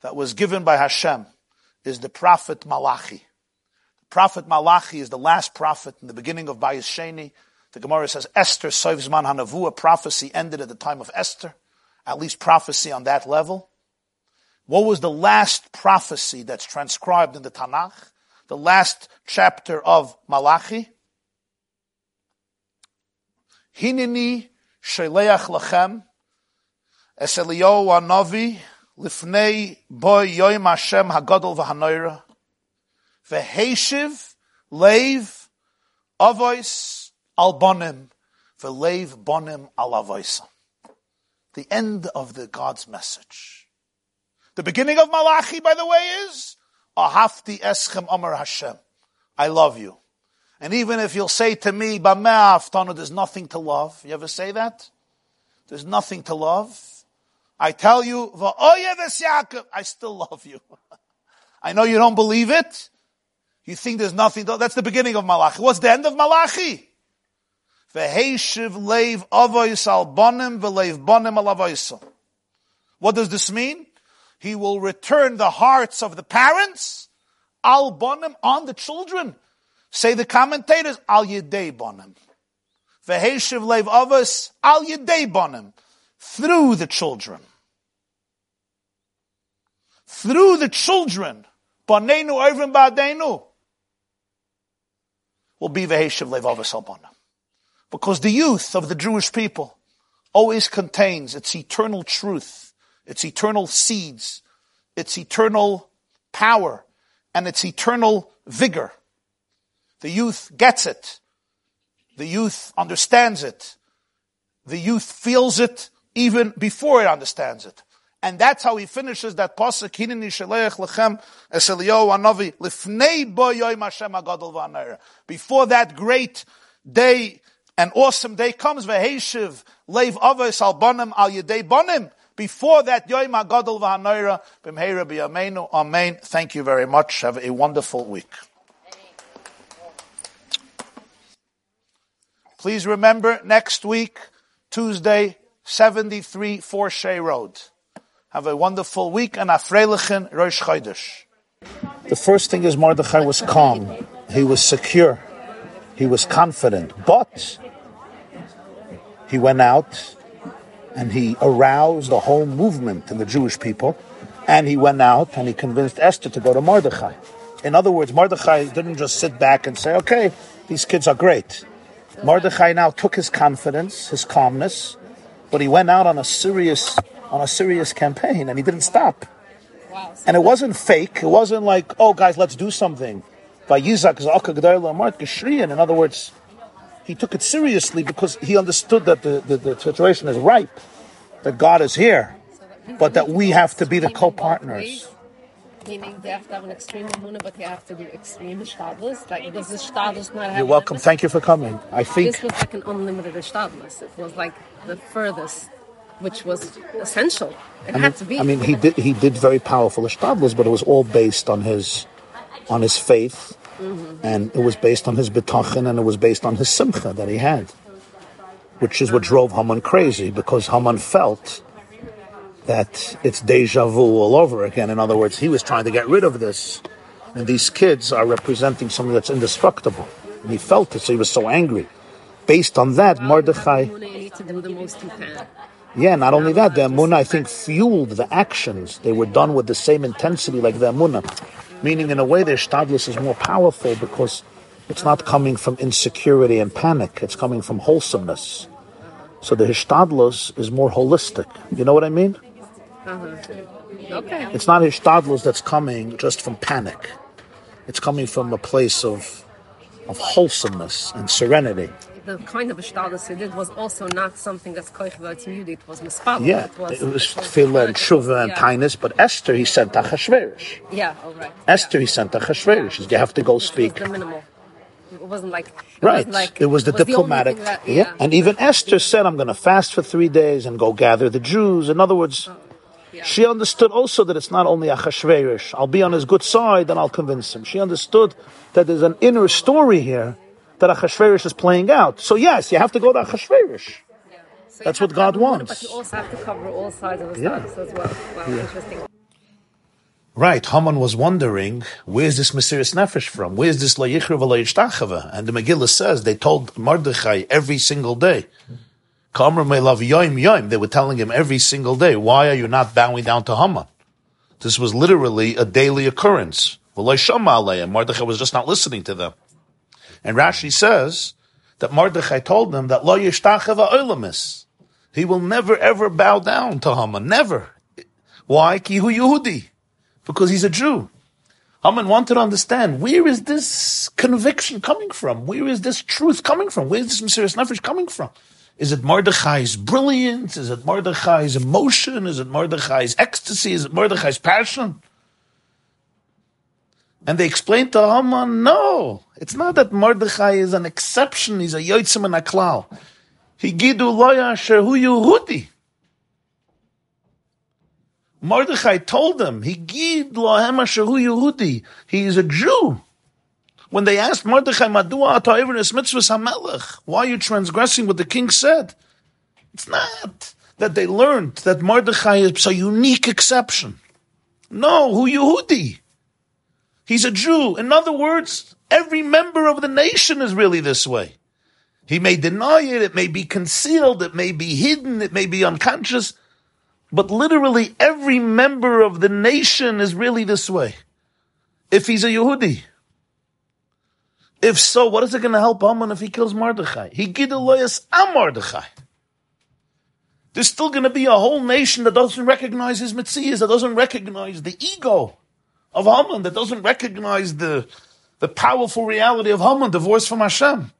Speaker 2: that was given by Hashem is the prophet Malachi. The prophet Malachi is the last prophet in the beginning of Bayis Sheni. The Gemara says Esther Soivzman Hanavua prophecy ended at the time of Esther. At least prophecy on that level. What was the last prophecy that's transcribed in the Tanakh? The last chapter of Malachi? Hinini sheleach lachem es Eliyahu Anavi lifnei boy yoim Hashem hagadol v'hanoira v'heishiv leiv avois albonim v'leiv bonim alavoisa. The end of the God's message. The beginning of Malachi, by the way, is Ahafti eschem Amar Hashem. I love you. And even if you'll say to me, Bame'aftanu, there's nothing to love. You ever say that? There's nothing to love. I tell you, I still love you. I know you don't believe it. You think there's nothing to, that's the beginning of Malachi. What's the end of Malachi? What does this mean? He will return the hearts of the parents al bonim on the children. Say the commentators, al yedei bonim. V'heishiv leiv avos al yedei bonim. Through the children. Through the children. Bonenu oivrim ba'adenu. Will be avos. Because the youth of the Jewish people always contains its eternal truth, its eternal seeds, its eternal power, and its eternal vigor. The youth gets it. The youth understands it. The youth feels it even before it understands it. And that's how he finishes that pasuk, Hinini shaleach lechem es anavi bo agadol. Before that great day, an awesome day comes, v'heishiv leiv avos al bonim al yedei bonim. Before that, yoim agadol v'anayra b'mheira b'yameinu. Amen. Thank you very much. Have a wonderful week. Please remember next week, Tuesday, 73 Forshay Road. Have a wonderful week and a freilichen Rosh Chodesh. The first thing is Mordechai was calm. He was secure. He was confident. But he went out and he aroused the whole movement in the Jewish people. And he went out and he convinced Esther to go to Mordechai. In other words, Mordechai didn't just sit back and say, okay, these kids are great. Mordechai now took his confidence, his calmness, but he went out on a serious, on a serious campaign, and he didn't stop. Wow. And it wasn't fake. It wasn't like, oh, guys, let's do something. In other words, he took it seriously because he understood that the, the, the situation is ripe, that God is here, but that we have to be the co-partners meaning they have to have an extreme amuna, but they have to be extreme shtadlis. Like does the shtadlis not have? You're welcome. Thank you for coming. I think
Speaker 1: this was like an unlimited shtadlis. It was like the furthest, which was essential. It
Speaker 2: I
Speaker 1: had to be.
Speaker 2: I mean, he did he did very powerful shtadlis, but it was all based on his on his faith, mm-hmm. and it was based on his bitachon, and it was based on his simcha that he had, which is what drove Haman crazy because Haman felt that it's deja vu all over again. In other words, he was trying to get rid of this, and these kids are representing something that's indestructible. And he felt it, so he was so angry. Based on that, Mordechai. Yeah, not only that, the Amunah, I think, fueled the actions. They were done with the same intensity like the Amunah. Meaning, in a way, their Shtadlis is more powerful because it's not coming from insecurity and panic. It's coming from wholesomeness. So the Hishtadlus is more holistic. You know what I mean?
Speaker 1: Uh-huh. Okay.
Speaker 2: It's not Hishtadlus that's coming just from panic. It's coming from a place of of wholesomeness and serenity.
Speaker 1: The kind of Ishtadlus he did was also not something that's koich v'atzim It was mispal.
Speaker 2: Yeah, it was, it was tefillah and tshuva and yeah. kindness. But Esther, he sent Achashverosh.
Speaker 1: Yeah, all right.
Speaker 2: Esther,
Speaker 1: yeah.
Speaker 2: he sent Achashverosh. You have to go speak.
Speaker 1: the minimal. It wasn't like it
Speaker 2: right.
Speaker 1: Wasn't like,
Speaker 2: it was the
Speaker 1: was
Speaker 2: diplomatic.
Speaker 1: The that,
Speaker 2: yeah.
Speaker 1: yeah.
Speaker 2: and even Esther said, "I'm going to fast for three days and go gather the Jews." In other words.
Speaker 1: Oh. Yeah.
Speaker 2: She understood also that it's not only Achashverosh. I'll be on his good side, and I'll convince him. She understood that there's an inner story here that Achashverosh is playing out. So yes, you have to go to Achashverosh. Yeah. So That's what God wants.
Speaker 1: But you also have to cover all sides of the yeah. as well. Wow, yeah. interesting.
Speaker 2: Right, Haman was wondering, where's this mysterious Nefesh from? Where's this Layichra V'Layishtachava? And the Megillah says they told Mordechai every single day. Kamra melav yoim yoim. They were telling him every single day, why are you not bowing down to Haman? This was literally a daily occurrence. Mordechai was just not listening to them. And Rashi says that Mordechai told them that lo yishtacheva He will never ever bow down to Haman. Never. Why? Kihu Yehudi. Because he's a Jew. Haman wanted to understand where is this conviction coming from? Where is this truth coming from? Where is this Mesiris Nefesh coming from? Is it Mordechai's brilliance? Is it Mordechai's emotion? Is it Mordechai's ecstasy? Is it Mordechai's passion? And they explained to Haman, no, it's not that Mordechai is an exception. He's a yotzim and a klal. He gidu loya hu Yehudi. Mordechai told them, he gid lohem hu Yehudi. He is a Jew. When they asked Mordechai, Madua Ata'iveris mitzvahs hamelech, why are you transgressing what the king said? It's not that they learned that Mordechai is a unique exception. No, who Yehudi? He's a Jew. In other words, every member of the nation is really this way. He may deny it, it may be concealed, it may be hidden, it may be unconscious, but literally every member of the nation is really this way. If he's a Yehudi. If so, what is it going to help Haman if he kills Mordechai? He gideloyas am Mordechai. There's still going to be a whole nation that doesn't recognize his mitzias, that doesn't recognize the ego of Haman, that doesn't recognize the, the powerful reality of Haman, divorced from Hashem.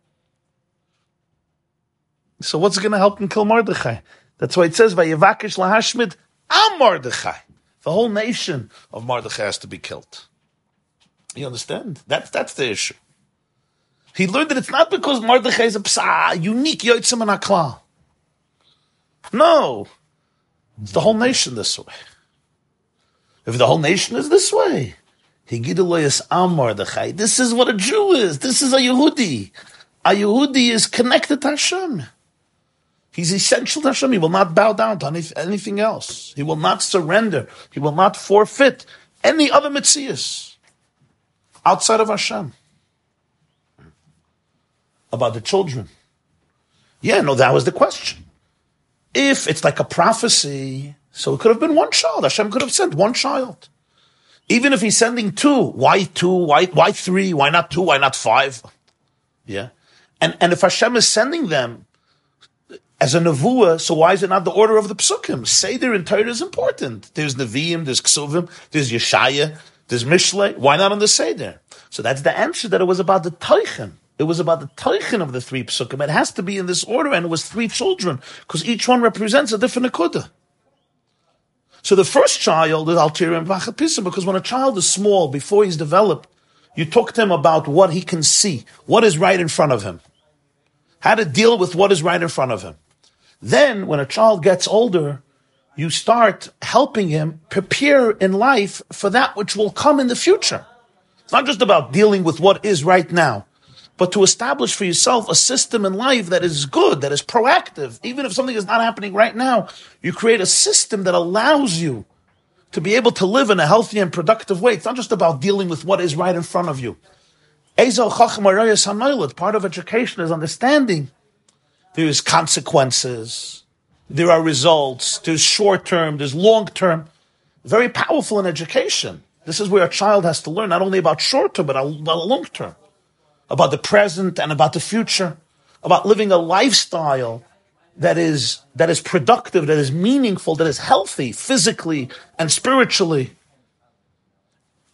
Speaker 2: So what's going to help him kill Mordechai? That's why it says, Vayevakish lahashmid am Mordechai. The whole nation of Mordechai has to be killed. You understand? That's, that's the issue. He learned that it's not because Mordechai is a psa, unique yotzim and aklal. No. It's the whole nation this way. If the whole nation is this way, Higiduloyas Am Mordechai. This is what a Jew is. This is a Yehudi. A Yehudi is connected to Hashem. He's essential to Hashem. He will not bow down to any, anything else. He will not surrender. He will not forfeit any other mitzias outside of Hashem about the children. Yeah, no, that was the question. If it's like a prophecy, so it could have been one child. Hashem could have sent one child. Even if he's sending two, why two? Why, why three? Why not two? Why not five? Yeah. And, and if Hashem is sending them as a nevuah, so why is it not the order of the psukim? Seder in Torah is important. There's Nevi'im, there's Ksuvim, there's Yeshaya, there's Mishle. Why not on the Seder? So that's the answer that it was about the Teichen. It was about the teichin of the three psukim. It has to be in this order, and it was three children, because each one represents a different akudah. So the first child is Altir and because when a child is small, before he's developed, you talk to him about what he can see, what is right in front of him, how to deal with what is right in front of him. Then, when a child gets older, you start helping him prepare in life for that which will come in the future. It's not just about dealing with what is right now but to establish for yourself a system in life that is good, that is proactive. Even if something is not happening right now, you create a system that allows you to be able to live in a healthy and productive way. It's not just about dealing with what is right in front of you. Part of education is understanding there is consequences. there are results. There's short term, there's long term. Very powerful in education. This is where a child has to learn not only about short term, but long term, about the present and about the future, about living a lifestyle that is, that is productive, that is meaningful, that is healthy physically and spiritually.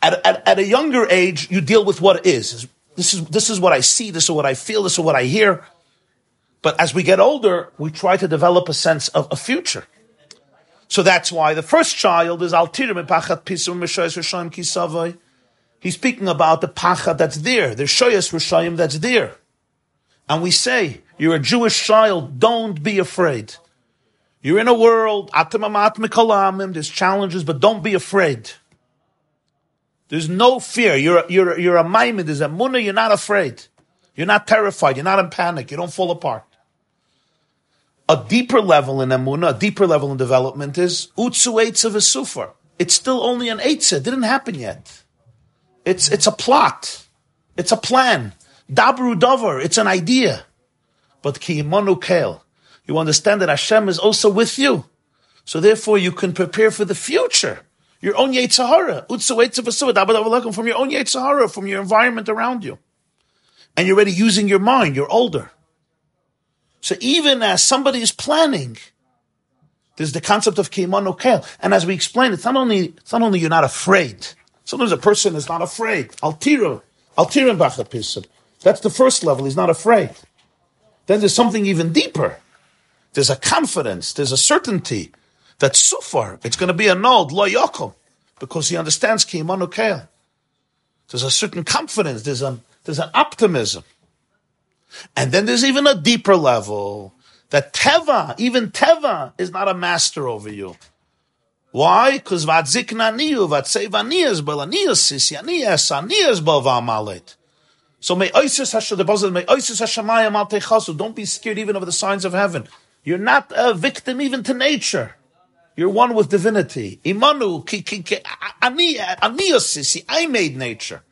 Speaker 2: At, at, at a younger age, you deal with what is. This is, this is what I see, this is what I feel, this is what I hear. But as we get older, we try to develop a sense of a future. So that's why the first child is Altirim Pachat Pisum Rishayim Kisavai. He's speaking about the Pachat that's there, the Shoyas Rishayim that's there. And we say, you're a Jewish child, don't be afraid. You're in a world, there's challenges, but don't be afraid. There's no fear. You're, you're, you're a maamin, there's a munah, you're not afraid. You're not terrified, you're not in panic, you don't fall apart. A deeper level in Emunah, a deeper level in development is Utsu a Vesufar. It's still only an Eitza. It didn't happen yet. It's, it's a plot. It's a plan. Dabru Dover. It's an idea. But Ki Kel. You understand that Hashem is also with you. So therefore you can prepare for the future. Your own Yetzirah. Vesufar. From your own Yetzirah, from your environment around you. And you're already using your mind. You're older. So even as somebody is planning, there's the concept of kimon kel. And as we explained, it's not only it's not only you're not afraid. Sometimes a person is not afraid. Altira, altira bachapisim. That's the first level. He's not afraid. Then there's something even deeper. There's a confidence. There's a certainty that sufar it's going to be annulled lo yokom because he understands kimon kel. There's a certain confidence. There's a there's an optimism. And then there's even a deeper level that Teva, even Teva, is not a master over you. Why? Because vadzikna niyu, vatsevaniyas balaniyas sisyaniyas aniyas bavamalet. So may Isis Hashem, the Bazil, may Isis Hashemayim al techasu. Don't be scared even of the signs of heaven. You're not a victim even to nature. You're one with divinity. Imanu, ki, ki, ki, aniyas I made nature.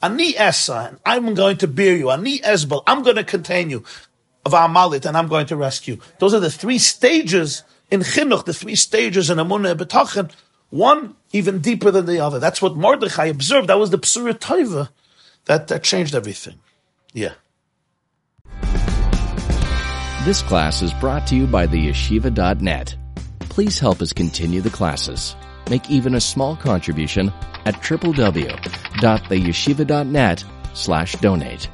Speaker 2: Ani Esa, and I'm going to bear you. Ani Esbel, I'm going to contain you. Of Amalit, and I'm going to rescue. Those are the three stages in Chinuch, the three stages in Emunah Bitachon. One even deeper than the other. That's what Mordechai observed. That was the Psura Taiva that, that changed everything. Yeah.
Speaker 3: This class is brought to you by theyeshiva.net. Please help us continue the classes. Make even a small contribution at www.theyeshiva.net slash donate.